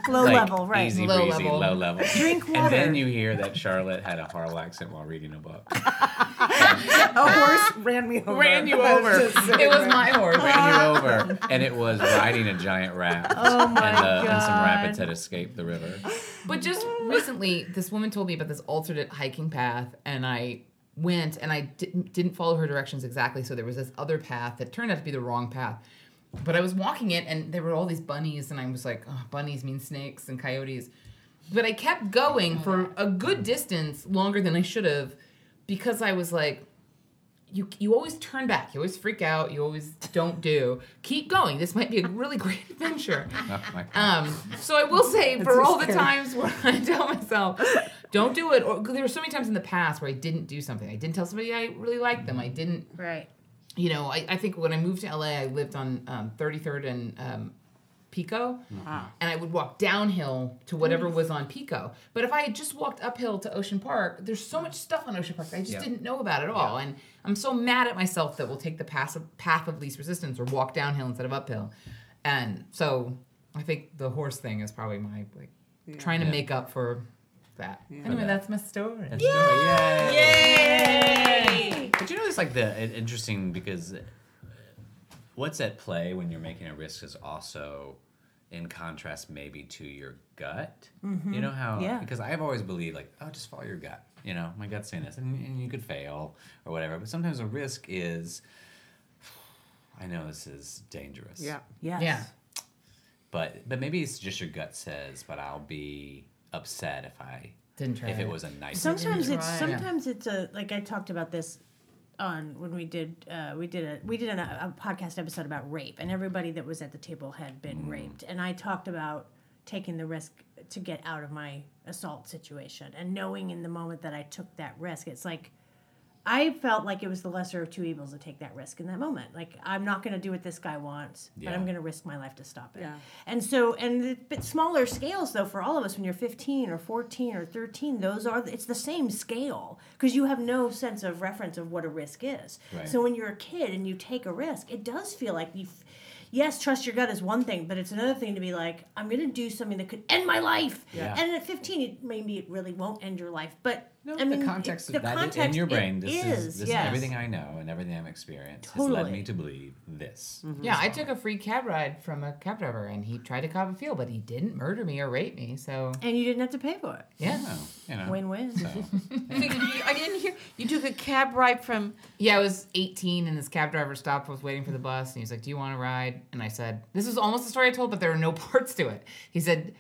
Low like, level, right. Easy Low breezy, level. low level. Drink water. And then you hear that Charlotte had a horrible accent while reading a book. a horse ran me over. Ran you over. it was my horse. ran you over, and it was riding a giant raft. Oh my and, the, and some God. rapids had escaped the river. But just recently, this woman told me about this alternate hiking path, and I went and I didn't, didn't follow her directions exactly. So there was this other path that turned out to be the wrong path. But I was walking it, and there were all these bunnies, and I was like, oh, bunnies mean snakes and coyotes. But I kept going for oh, a good distance, longer than I should have, because I was like, you you always turn back. You always freak out. You always don't do. Keep going. This might be a really great adventure. Oh. Um, so I will say, for so all the times where I tell myself, don't do it, or 'cause there were so many times in the past where I didn't do something. I didn't tell somebody I really liked them. I didn't, Right. you know, I, I think when I moved to LA, I lived on um, 33rd and um, Pico, and I would walk downhill to whatever was on Pico. But if I had just walked uphill to Ocean Park, there's so much stuff on Ocean Park that I just Yeah. didn't know about at all. And I'm so mad at myself that we'll take the path of, path of least resistance or walk downhill instead of uphill. And so I think the horse thing is probably my like trying to Yeah. make up for that. Anyway, that. that's my story. That's Yay! Yay! But you know, it's like the it- interesting because what's at play when you're making a risk is also in contrast maybe to your gut. Mm-hmm. You know how Yeah. because I've always believed like oh just follow your gut. You know my gut's saying this, and, and you could fail or whatever. But sometimes a risk is I know this is dangerous. Yeah. Yes. Yeah. But but maybe it's just your gut says, but I'll be upset if I Didn't try if it it. was a nice Sometimes it's try. sometimes it's a like I talked about this on when we did uh, we did a we did an, a podcast episode about rape and everybody that was at the table had been raped. And I talked about taking the risk to get out of my assault situation and knowing in the moment that I took that risk it's like I felt like it was the lesser of two evils to take that risk in that moment. Like I'm not going to do what this guy wants, but I'm going to risk my life to stop it. Yeah. And so, and the bit smaller scales though for all of us when you're 15 or 14 or 13, those are it's the same scale because you have no sense of reference of what a risk is. Right. So when you're a kid and you take a risk, it does feel like you. Yes, trust your gut is one thing, but it's another thing to be like, I'm going to do something that could end my life. Yeah. And at 15, it, maybe it really won't end your life, but No, I mean, the context it, of the that context in your brain. This is, is, this yes. is everything I know and everything I've experienced has led me to believe this. Mm-hmm. Yeah, I took a free cab ride from a cab driver, and he tried to cop a feel, but he didn't murder me or rape me. So And you didn't have to pay for it. yeah, Oh, you know. Win-win. So, I didn't hear. You took a cab ride from. yeah. I was 18, and this cab driver stopped. I was waiting for the bus, and he was like, "Do you want to ride?" And I said, "This is almost the story I told, but there are no parts to it." He said,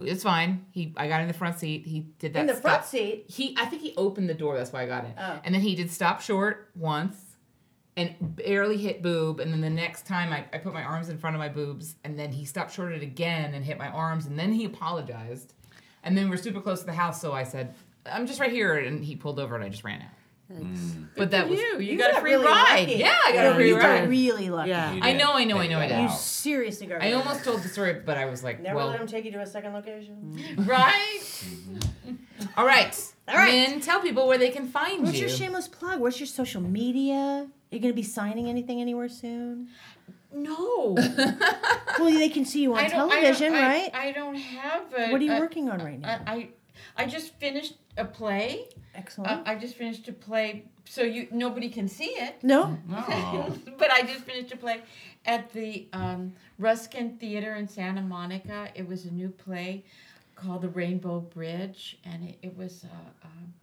"It's fine." He, I got in the front seat. He did that. In the front seat? He, I think he opened the door. That's why I got in. Oh. And then he did stop short once. And barely hit boob, and then the next time I, I put my arms in front of my boobs, and then he stopped short it again and hit my arms, and then he apologized. And then we're super close to the house, so I said, I'm just right here, and he pulled over and I just ran out. Mm. But that was you. You, You got, a free really ride. lucky. Yeah, I got a free you got ride. really lucky. Yeah. I know, I know, I know, I got did. You out. seriously got I really almost told the story, but I was like, Never well, let him take you to a second location. right? Mm-hmm. All right. All right. And tell people where they can find What's you. What's your shameless plug? What's your social media? Are you going to be signing anything anywhere soon? No. Well, they can see you on television, I right? I, I don't have a. what are you a- working on right now? I, I, I just finished a play. Excellent. Uh, I just finished a play, so you nobody can see it. no? Oh. but I just finished a play at the um, Ruskin Theater in Santa Monica. It was a new play called The Rainbow Bridge, and it, it was uh, um,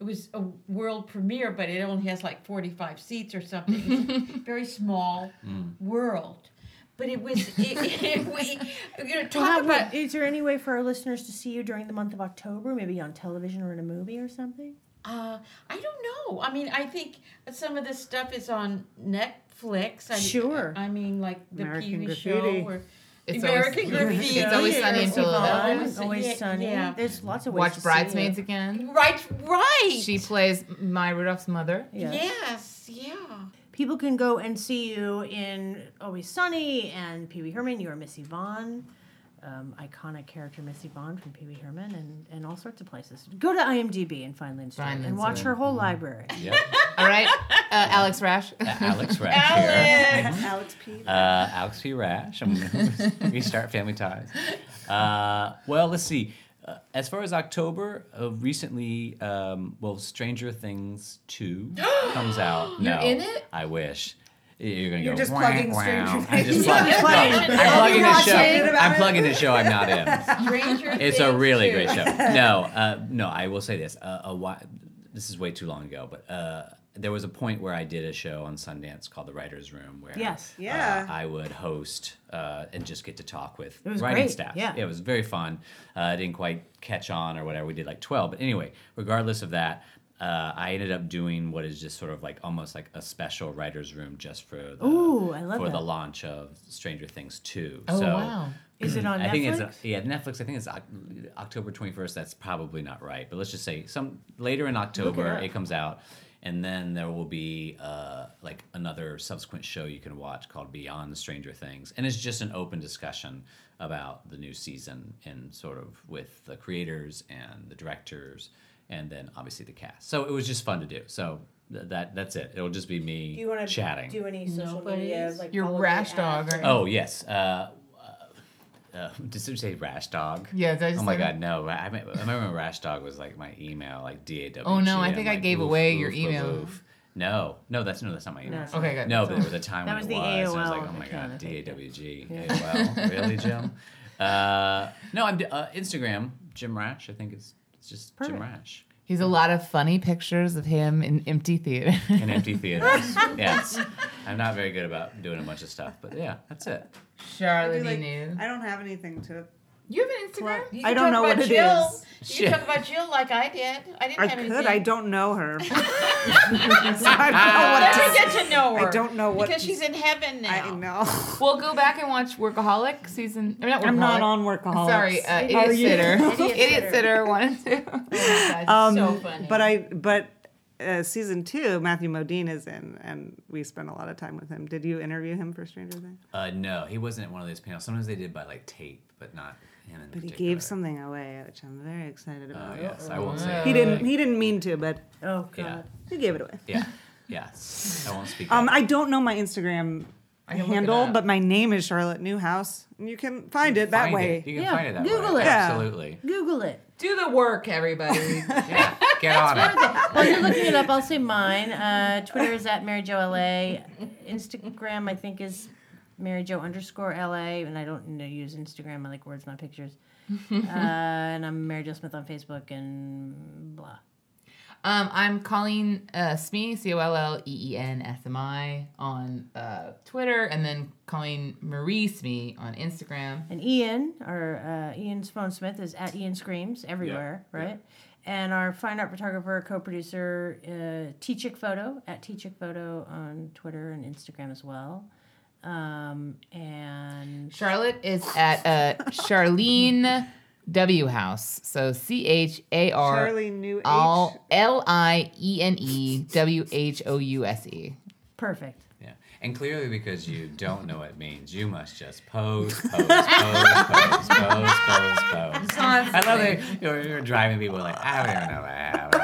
it was a world premiere, but it only has like forty five seats or something. It a very small world, but it was it, it, we you know Well, talk how- about is there any way for our listeners to see you during the month of October, maybe on television or in a movie or something? Uh, I don't know. I mean, I think some of this stuff is on Netflix. I, Sure. I mean, like the American Pee Wee Graffiti. Show or It's American always, Graffiti. It's always sunny in Missy Philadelphia. Vaughn, always Yeah, sunny. yeah. There's lots of ways Watch to see you. Watch Bridesmaids it. again. Right, right. She plays Maya Rudolph's mother. Yeah. Yes, yeah. People can go and see you in Always Sunny and Pee Wee Herman. You are Miss Yvonne, um, iconic character Miss Yvonne from Pee Wee Herman, and, and all sorts of places. Go to IMDb and find Lynne Stewart Find and watch Stewart. her whole library. Yep. All right, uh, Alex Rash. Alex Rash here. Alex. Alex P. Uh, Alex P. Rash. I'm gonna restart Family Ties. Uh, well, let's see. Uh, as far as October, uh, recently, um, well, Stranger Things 2 comes out. You're no, in it? I wish. You're gonna You're go. just "Wah, plugging wah." Stranger I'm Things. just You're plugging. plugging. I'm plugging a show. it I'm about plugging a show I'm not in. Stranger It's a Things really too. great show. No, uh, no, I will say this. Uh, a while, this is way too long ago, but uh, there was a point where I did a show on Sundance called The Writers' Room, where Yes. Yeah. uh, I would host uh, and just get to talk with It writing great, staff. yeah. it was very fun. Uh, I didn't quite catch on or whatever. We did like twelve, but anyway, regardless of that. Uh, I ended up doing what is just sort of like almost like a special writers' room just for the Ooh, I love for the launch of Stranger Things two. Oh so, wow. Is it on I Netflix? think it's yeah Netflix. I think it's October twenty first. That's probably not right, but let's just say some later in October up. it, comes out, and then there will be uh, like another subsequent show you can watch called Beyond Stranger Things, and it's just an open discussion about the new season and sort of with the creators and the directors, and then obviously the cast. So it was just fun to do. So. th- That that's it. It'll just be me do you want to chatting. do any social Nobody's- media? Like You're follow me rash at- dog, right? Oh yes. Uh, uh, did you say rash dog? Yeah, did I just Oh my god, no! I, I remember rash dog was like my email, like D A W. Oh, no, I think I'm I like, gave oof, away oof, your oof, email. oof. No, no, that's no, that's not my email. No. Okay, good. No, but there was a time That when was it the was. and I was like, oh my god, D A think. AOL, really, Jim? Uh, no, I'm uh, Instagram. Jim Rash. I think it's it's just Perfect. Jim Rash. He's a lot of funny pictures of him in empty theater. In empty theaters. yes, I'm not very good about doing a bunch of stuff, but yeah, that's it. Charlotte, like knew. I don't have anything to. You have an Instagram? You I don't know what it Jill. is. You Shit. can talk about Jill like I did. I didn't I have could. anything. I don't know her. so I don't know what Never get to know her. I don't know what because she's in heaven now. I know. Well, go back and watch Workaholic season. Not I'm not on workaholics. Sorry, uh, Idiot? Sitter. Idiot Idiot Sitter. One and two. Oh Um, so funny. But I but uh, season two, Matthew Modine is in, and we spent a lot of time with him. Did you interview him for Stranger Things? Uh, no, he wasn't at one of those panels. Sometimes they did by like tape, but not him in But he gave something away, which I'm very excited Oh about. yes, I won't say. He didn't. He didn't mean to, but Oh god. Yeah, he gave it away. yeah, yes. I won't speak. Um. I don't know my Instagram I can look it handle, but my name is Charlotte Newhouse, and you can find it that Find way. It. You can Yeah, find it that way. Google way. it. Absolutely. Google it. Do the work, everybody. Yeah. Get on it. While you're looking it up, I'll say mine. Uh, Twitter is at Mary Jo LA. Instagram, I think, is Mary Jo underscore LA. And I don't you know, use Instagram. I like words, not pictures. uh, and I'm Mary Jo Smith on Facebook and blah. Um, I'm Colleen uh, Smee, C O L L E E N S M I on uh, Twitter, and then Colleen Marie Smee on Instagram. And Ian, or uh, Ian Spohn Smith, is at Ian Screams everywhere, Yeah, right? And our fine art photographer, co producer, uh, T Chick Photo, at T Chick Photo on Twitter and Instagram as well. Um, and Charlotte is at uh, Charlene W House. So C H A R Charlie New H. L L I E N E W H O U S E. perfect. Yeah. And clearly, because you don't know what it means, you must just pose, pose, pose, pose, pose, pose, pose. I love that you're, you're driving people like, I don't even know if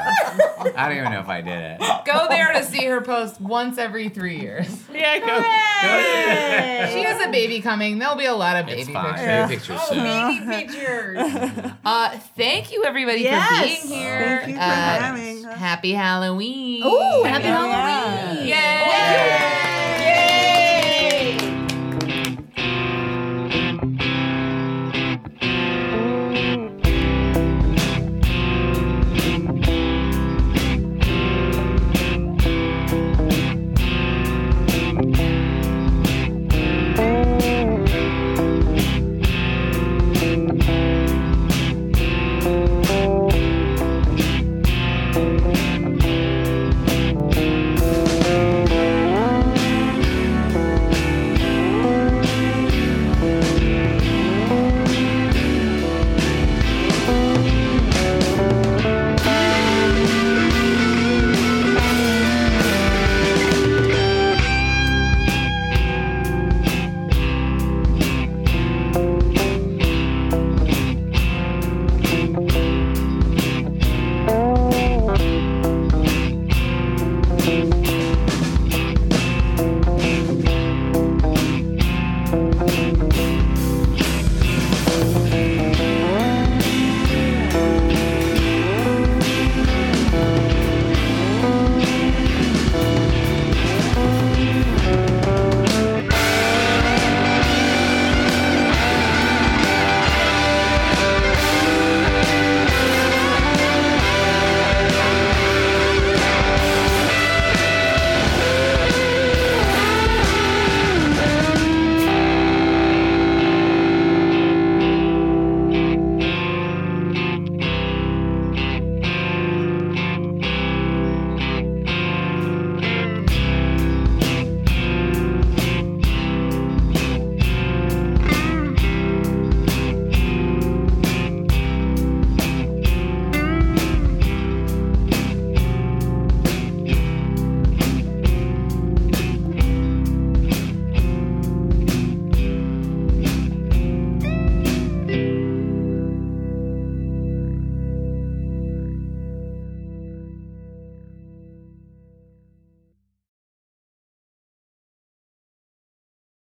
I have it. I don't even know if I did it. Go there to see her post once every three years. Yeah, go. go. She has a baby coming. There'll be a lot of baby It's fine. pictures. Baby pictures oh, soon. baby pictures. Uh, thank you everybody Yes. for being here. Thank you for Uh, having us. Happy Halloween. Ooh, happy Yeah. Halloween! Yay!